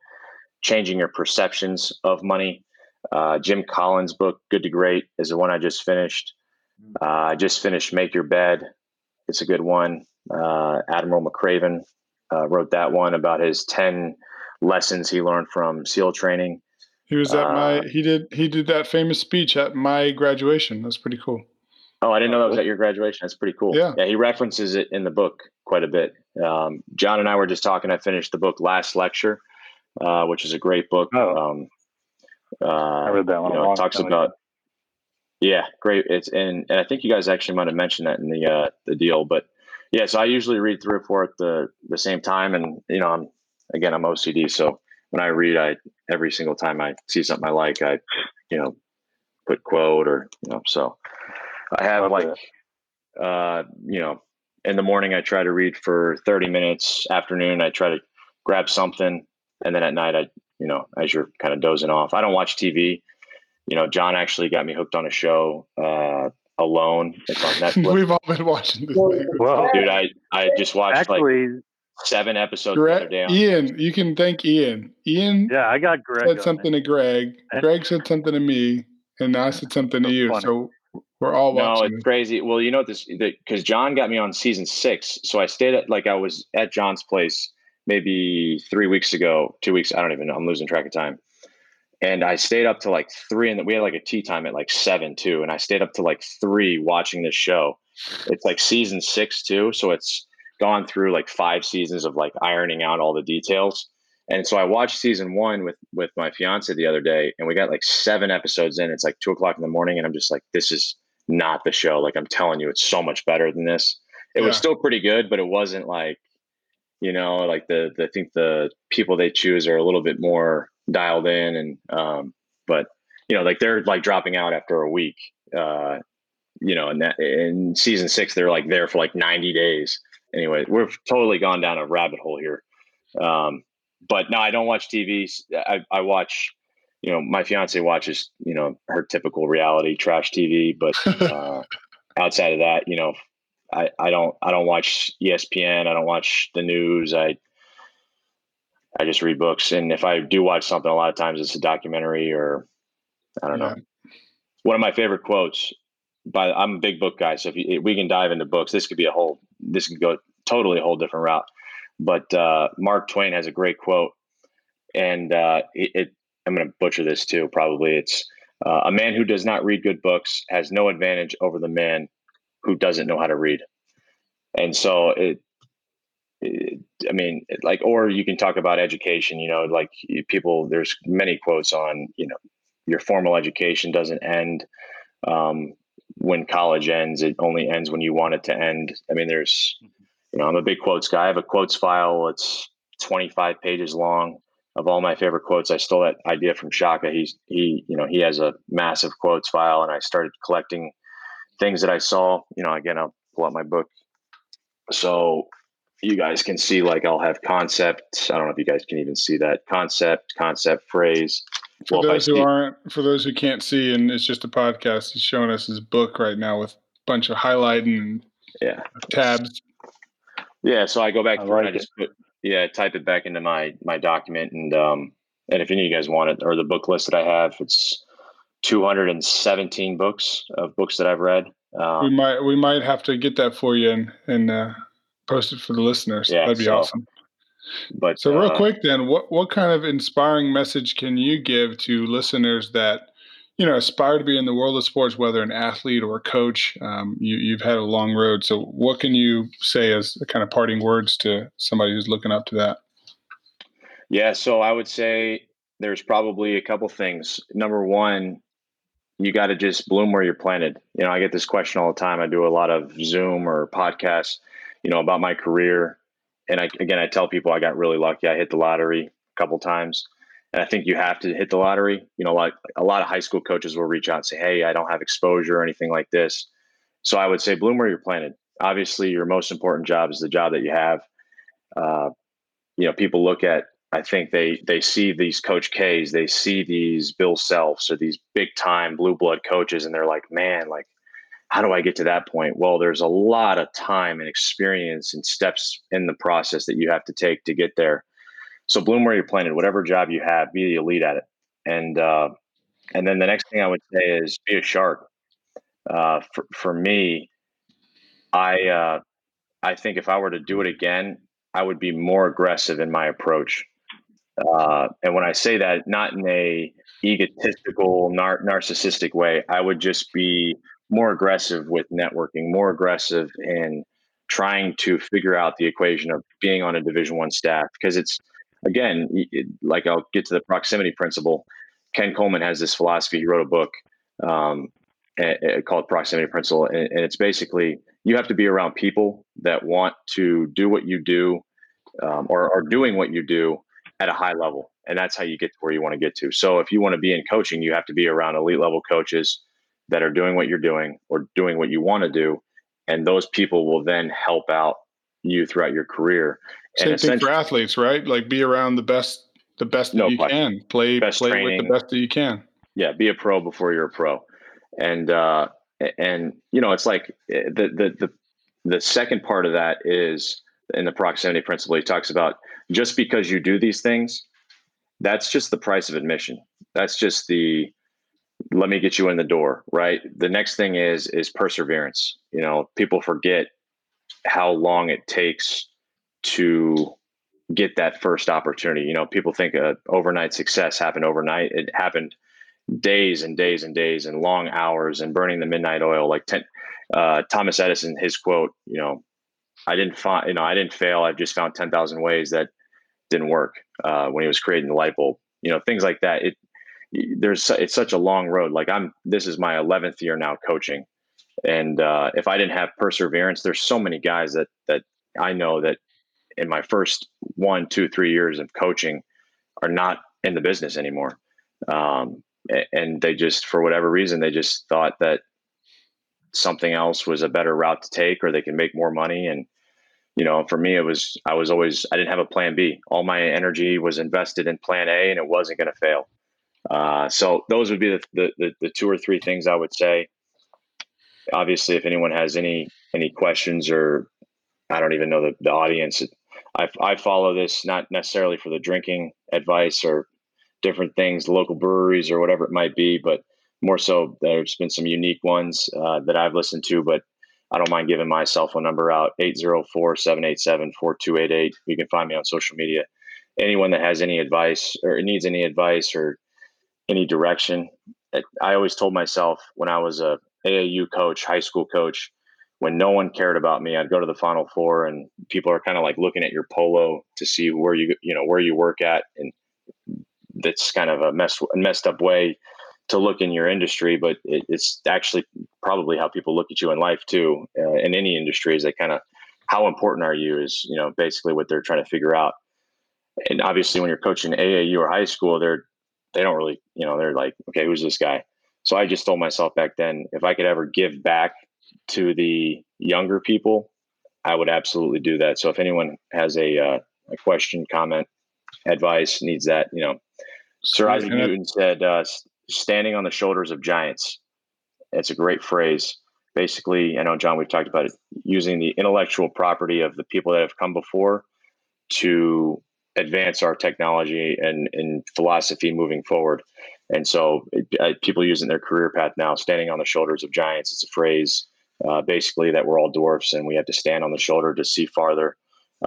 [SPEAKER 4] changing your perceptions of money. Uh, Jim Collins' book, Good to Great, is the one I just finished. Mm. Uh, I just finished Make Your Bed. It's a good one. Uh, Admiral McRaven uh, wrote that one about his 10 lessons he learned from SEAL training.
[SPEAKER 1] He was at uh, my he did he did that famous speech at my graduation. That's pretty cool.
[SPEAKER 4] Oh, I didn't know that was at your graduation. That's pretty cool.
[SPEAKER 1] Yeah,
[SPEAKER 4] yeah. He references it in the book quite a bit. Um, John and I were just talking. I finished the book Last Lecture, uh, which is a great book.
[SPEAKER 3] Oh. Um, uh, I read that one.
[SPEAKER 4] You know, it talks about. Yeah, great. It's and, and I think you guys actually might have mentioned that in the uh, the deal, but yeah. So I usually read three or four at the the same time, and you know I'm again, I'm OCD, so when I read, I every single time I see something I like, I you know put quote or you know. So I have like uh, you know in the morning I try to read for 30 minutes. Afternoon I try to grab something, and then at night I you know as you're kind of dozing off. I don't watch TV. You know, John actually got me hooked on a show. Uh, alone. It's on Netflix.
[SPEAKER 1] We've all been watching this.
[SPEAKER 3] Well,
[SPEAKER 4] dude, I I just watched
[SPEAKER 3] actually,
[SPEAKER 4] like seven episodes
[SPEAKER 1] Greg, Ian, you can thank Ian. Ian,
[SPEAKER 3] yeah, I got Greg.
[SPEAKER 1] Said something to Greg. Greg said something to me, and I said something to you. Funny. So we're all watching.
[SPEAKER 4] No, it's crazy. Well, you know this because John got me on season six, so I stayed at like I was at John's place maybe three weeks ago, two weeks. I don't even know. I'm losing track of time. And I stayed up to like three, and we had like a tea time at like seven too. And I stayed up to like three watching this show. It's like season six too, so it's gone through like five seasons of like ironing out all the details. And so I watched season one with with my fiance the other day, and we got like seven episodes in. It's like two o'clock in the morning, and I'm just like, this is not the show. Like I'm telling you, it's so much better than this. It yeah. was still pretty good, but it wasn't like, you know, like the, the I think the people they choose are a little bit more dialed in, and um, but you know, like they're like dropping out after a week. Uh, you know, and that in season six, they're like there for like 90 days. Anyway, we've totally gone down a rabbit hole here. Um, but no, I don't watch TV. I, I watch you know, my fiance watches, you know, her typical reality trash TV, but uh, outside of that, you know, I, I don't I don't watch ESPN. I don't watch the news. I I just read books, and if I do watch something, a lot of times it's a documentary or I don't yeah. know. One of my favorite quotes by I'm a big book guy, so if, you, if we can dive into books, this could be a whole this could go totally a whole different route. But uh, Mark Twain has a great quote, and uh, it, it I'm going to butcher this too. Probably it's uh, a man who does not read good books has no advantage over the man who doesn't know how to read. And so it, it I mean, like, or you can talk about education. You know, like people. There's many quotes on you know your formal education doesn't end um, when college ends. It only ends when you want it to end. I mean, there's you know, I'm a big quotes guy. I have a quotes file. It's 25 pages long of all my favorite quotes. I stole that idea from Shaka. He's he, you know, he has a massive quotes file, and I started collecting things that I saw. You know, again, I'll pull out my book, so you guys can see. Like, I'll have concept. I don't know if you guys can even see that concept, concept, phrase.
[SPEAKER 1] For well, those who aren't, for those who can't see, and it's just a podcast, he's showing us his book right now with a bunch of highlighting, and
[SPEAKER 4] yeah,
[SPEAKER 1] tabs.
[SPEAKER 4] Yeah, so I go back I like and I just put yeah, type it back into my my document, and um, and if any of you guys want it or the book list that I have, it's 217 books of books that I've read.
[SPEAKER 1] Um, we might we might have to get that for you and and uh, post it for the listeners. Yeah, That'd be so, awesome. But so real uh, quick, then, what what kind of inspiring message can you give to listeners that you know aspire to be in the world of sports, whether an athlete or a coach. Um, you, you've had a long road, so what can you say as kind of parting words to somebody who's looking up to that?
[SPEAKER 4] Yeah, so I would say there's probably a couple things. Number one, you got to just bloom where you're planted. You know, I get this question all the time. I do a lot of Zoom or podcasts, you know, about my career. And I, again, I tell people I got really lucky. I hit the lottery a couple times. And I think you have to hit the lottery. You know, like a lot of high school coaches will reach out and say, Hey, I don't have exposure or anything like this. So I would say bloom where you're planted. Obviously, your most important job is the job that you have. Uh, you know, people look at, I think they they see these Coach K's, they see these Bill Selfs or these big time blue blood coaches, and they're like, man, like, how do I get to that point? Well, there's a lot of time and experience and steps in the process that you have to take to get there. So bloom where you're planted, whatever job you have, be the elite at it. And uh, and then the next thing I would say is be a shark. Uh, for for me, I uh, I think if I were to do it again, I would be more aggressive in my approach. Uh, and when I say that, not in a egotistical, nar- narcissistic way, I would just be more aggressive with networking, more aggressive in trying to figure out the equation of being on a Division One staff because it's again, it, like I'll get to the proximity principle. Ken Coleman has this philosophy. He wrote a book um, called Proximity Principle, and, and, it's basically you have to be around people that want to do what you do um, or are doing what you do at a high level, and that's how you get to where you want to get to. So if you want to be in coaching, you have to be around elite level coaches that are doing what you're doing or doing what you want to do, and those people will then help out you throughout your career.
[SPEAKER 1] Same thing for athletes, right? Like be around the best, the best no that you question. can. Play, best play training. with the best that you can.
[SPEAKER 4] Yeah, be a pro before you're a pro, and uh, and you know it's like eh, the the the the second part of that is in the proximity principle. He talks about just because you do these things, that's just the price of admission. That's just the let me get you in the door, right? The next thing is is perseverance. You know, people forget how long it takes to get that first opportunity. You know, people think a overnight success happened overnight. It happened days and days and days and long hours and burning the midnight oil. Like ten, uh, Thomas Edison, his quote, you know, I didn't find, you know, I didn't fail. I've just found 10,000 ways that didn't work uh, when he was creating the light bulb, you know, things like that. It, there's, it's such a long road. Like I'm, this is my 11th year now coaching. And uh, if I didn't have perseverance, there's so many guys that, that I know that in my first one, two, three years of coaching are not in the business anymore. Um, and they just, for whatever reason, they just thought that something else was a better route to take or they can make more money. And you know for me it was i was always i didn't have a plan b. All my energy was invested in plan a and it wasn't going to fail. Uh, so those would be the, the, the, the two or three things i would say. Obviously if anyone has any any questions or i don't even know the, the audience I, I follow this not necessarily for the drinking advice or different things local breweries or whatever it might be but more so there's been some unique ones uh, that I've listened to, but I don't mind giving my cell phone number out 804-787-4288. You can find me on social media. Anyone that has any advice or needs any advice or any direction. I always told myself when I was a AAU coach, high school coach, when no one cared about me, I'd go to the final four and people are kind of like looking at your polo to see where you, you know, where you work at. And that's kind of a messed, messed up way to look in your industry, but it, it's actually probably how people look at you in life too. Uh, in any industry, is they kind of how important are you is you know basically what they're trying to figure out. And obviously, when you're coaching AAU or high school, they're they don't really you know they're like, okay, who's this guy? So I just told myself back then, if I could ever give back to the younger people, I would absolutely do that. So if anyone has a uh, a question, comment, advice, needs that, you know, Sir Isaac Newton said, uh, standing on the shoulders of giants. It's a great phrase. Basically, I know, John, we've talked about it, using the intellectual property of the people that have come before to advance our technology and, and philosophy moving forward. And so it, people using their career path now, standing on the shoulders of giants. It's a phrase uh, basically that we're all dwarfs and we have to stand on the shoulder to see farther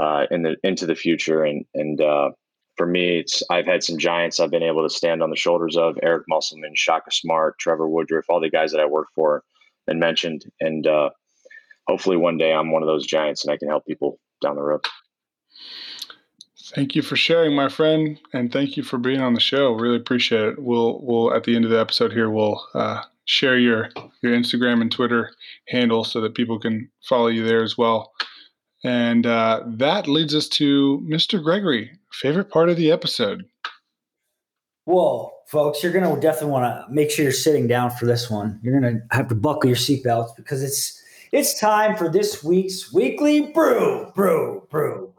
[SPEAKER 4] uh, in the into the future. And and uh, for me, it's I've had some giants I've been able to stand on the shoulders of Eric Musselman, Shaka Smart, Trevor Woodruff, all the guys that I work for and mentioned. And uh, hopefully one day I'm one of those giants and I can help people down the road.
[SPEAKER 1] Thank you for sharing, my friend, and thank you for being on the show. Really appreciate it. We'll we'll at the end of the episode here we'll uh, share your your Instagram and Twitter handle so that people can follow you there as well. And uh, that leads us to Mr. Gregory, favorite part of the episode.
[SPEAKER 2] Well, folks, you're going to definitely want to make sure you're sitting down for this one. You're going to have to buckle your seatbelts because it's it's time for this week's weekly brew, brew, brew.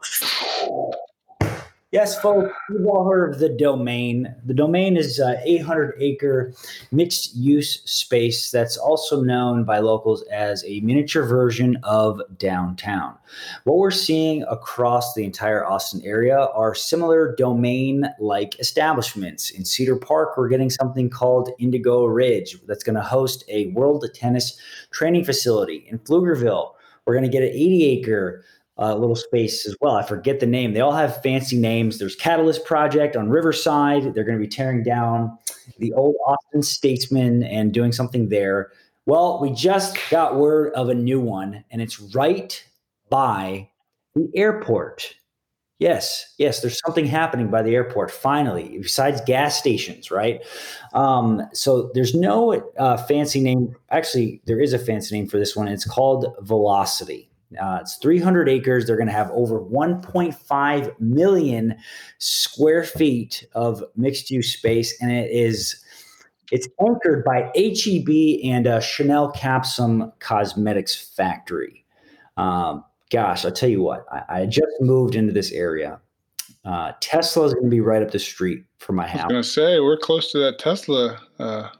[SPEAKER 2] Yes, folks, you've all heard of the domain. The domain is uh, an 800 acre mixed use space that's also known by locals as a miniature version of downtown. What we're seeing across the entire Austin area are similar domain like establishments. In Cedar Park, we're getting something called Indigo Ridge that's going to host a world tennis training facility. In Pflugerville, we're going to get an 80 acre uh, little space as well. I forget the name. They all have fancy names. There's Catalyst Project on Riverside. They're going to be tearing down the old Austin Statesman and doing something there. Well, we just got word of a new one, and it's right by the airport. Yes, yes, there's something happening by the airport finally, besides gas stations, right? Um, so there's no uh, fancy name. Actually, there is a fancy name for this one. It's called Velocity. Uh, it's 300 acres. They're going to have over 1.5 million square feet of mixed use space, and it is it's anchored by HEB and a Chanel Capsum Cosmetics factory. Um, gosh, I'll tell you what, I, I, just moved into this area. Uh, Tesla is going to be right up the street from my house. I was
[SPEAKER 1] going to say we're close to that Tesla uh,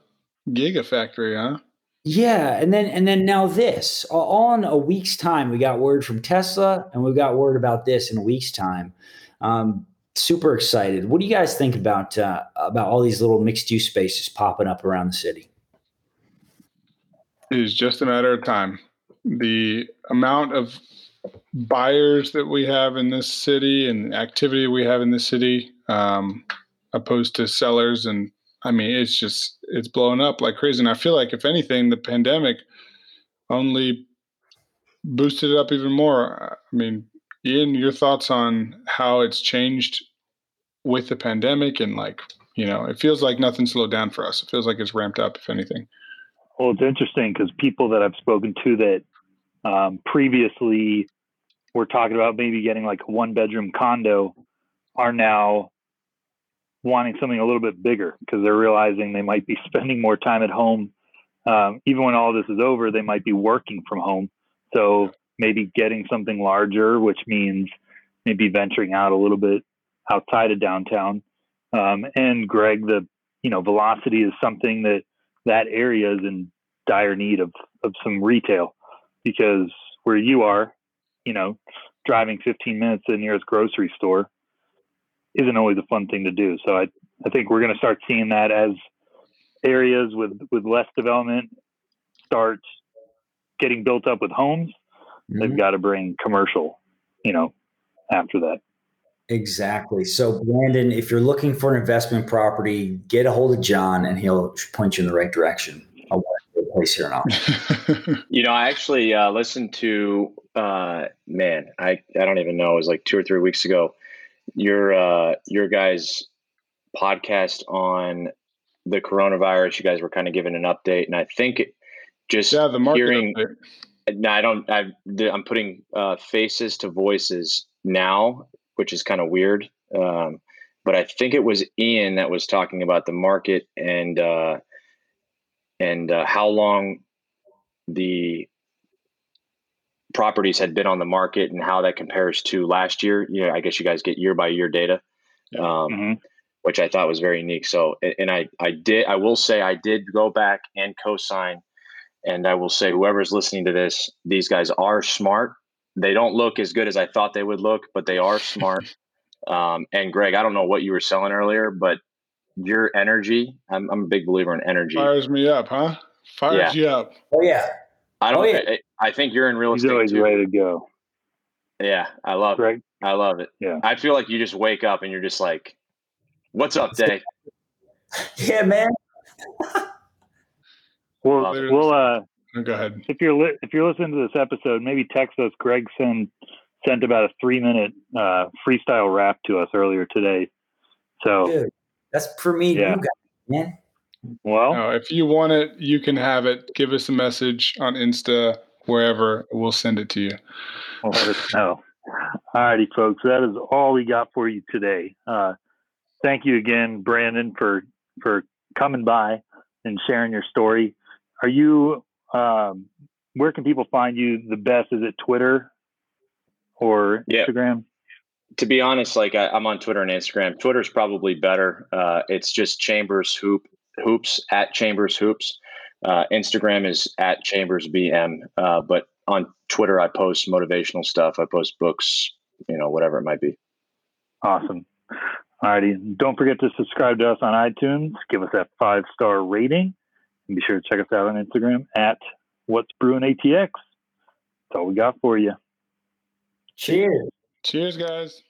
[SPEAKER 1] Gigafactory, huh?
[SPEAKER 2] Yeah, and then and then now this all in a week's time. We got word from Tesla, and we got word about this in a week's time. Um, super excited. What do you guys think about uh, about all these little mixed use spaces popping up around the city?
[SPEAKER 1] It is just a matter of time. The amount of buyers that we have in this city and activity we have in this city, um, opposed to sellers and I mean, it's just it's blown up like crazy. And I feel like if anything, the pandemic only boosted it up even more. I mean, Ian, your thoughts on how it's changed with the pandemic and like, you know, it feels like nothing slowed down for us. It feels like it's ramped up, if anything.
[SPEAKER 3] Well, it's interesting because people that I've spoken to that um, previously were talking about maybe getting like a one bedroom condo are now wanting something a little bit bigger because they're realizing they might be spending more time at home. Um, even when all this is over, they might be working from home. So maybe getting something larger, which means maybe venturing out a little bit outside of downtown. Um, and Greg, the you know velocity is something that that area is in dire need of of some retail because where you are, you know, driving 15 minutes to the nearest grocery store isn't always a fun thing to do. So I, I think we're going to start seeing that as areas with, with less development start getting built up with homes. Mm-hmm. They've got to bring commercial, you know, after that.
[SPEAKER 2] Exactly. So, Brandon, if you're looking for an investment property, get a hold of John and he'll point you in the right direction. I want place here now.
[SPEAKER 4] you know, I actually uh, listened to, uh, man, I, I don't even know, it was like two or three weeks ago your uh, your guys' podcast on the coronavirus. You guys were kind of giving an update, and I think it, just yeah, the hearing. No, I don't. I, I'm putting uh, faces to voices now, which is kind of weird. Um, but I think it was Ian that was talking about the market and uh, and uh, how long the properties had been on the market and how that compares to last year. You know, I guess you guys get year by year data, um, mm-hmm. which I thought was very unique. So, and I, I did, I will say, I did go back and co-sign, and I will say, whoever's listening to this, these guys are smart. They don't look as good as I thought they would look, but they are smart. um, and Greg, I don't know what you were selling earlier, but your energy, I'm, I'm a big believer in energy.
[SPEAKER 1] Fires me up, huh? Fires yeah. you up.
[SPEAKER 2] Oh yeah.
[SPEAKER 4] I don't. Oh, yeah. I, I, think you're in real
[SPEAKER 3] He's
[SPEAKER 4] estate.
[SPEAKER 3] always
[SPEAKER 4] too.
[SPEAKER 3] ready to go.
[SPEAKER 4] Yeah, I love
[SPEAKER 3] right.
[SPEAKER 4] it. I love it.
[SPEAKER 3] Yeah.
[SPEAKER 4] I feel like you just wake up and you're just like, "What's up, Day?"
[SPEAKER 2] yeah, man.
[SPEAKER 3] well, we'll uh,
[SPEAKER 1] go ahead.
[SPEAKER 3] If you're li- if you're listening to this episode, maybe text us. Greg sent sent about a three minute uh, freestyle rap to us earlier today. So
[SPEAKER 2] Dude, that's for me. Yeah. You guys, man.
[SPEAKER 3] Well,
[SPEAKER 1] no, if you want it, you can have it. Give us a message on Insta, wherever. We'll send it to you.
[SPEAKER 3] Well, let us know. All righty, folks. That is all we got for you today. Uh, thank you again, Brandon, for for coming by and sharing your story. Are you? Um, where can people find you the best? Is it Twitter or yeah. Instagram?
[SPEAKER 4] To be honest, like I, am on Twitter and Instagram. Twitter's probably better. Uh, it's just Chambers Hoop hoops at Chambers Hoops. Uh, Instagram is at Chambers BM. Uh, but on Twitter, I post motivational stuff. I post books, you know, whatever it might be.
[SPEAKER 3] Awesome. Alrighty. Don't forget to subscribe to us on iTunes. Give us that five star rating. And be sure to check us out on Instagram at What's Brewing ATX. That's all we got for you.
[SPEAKER 2] Cheers.
[SPEAKER 1] Cheers, guys.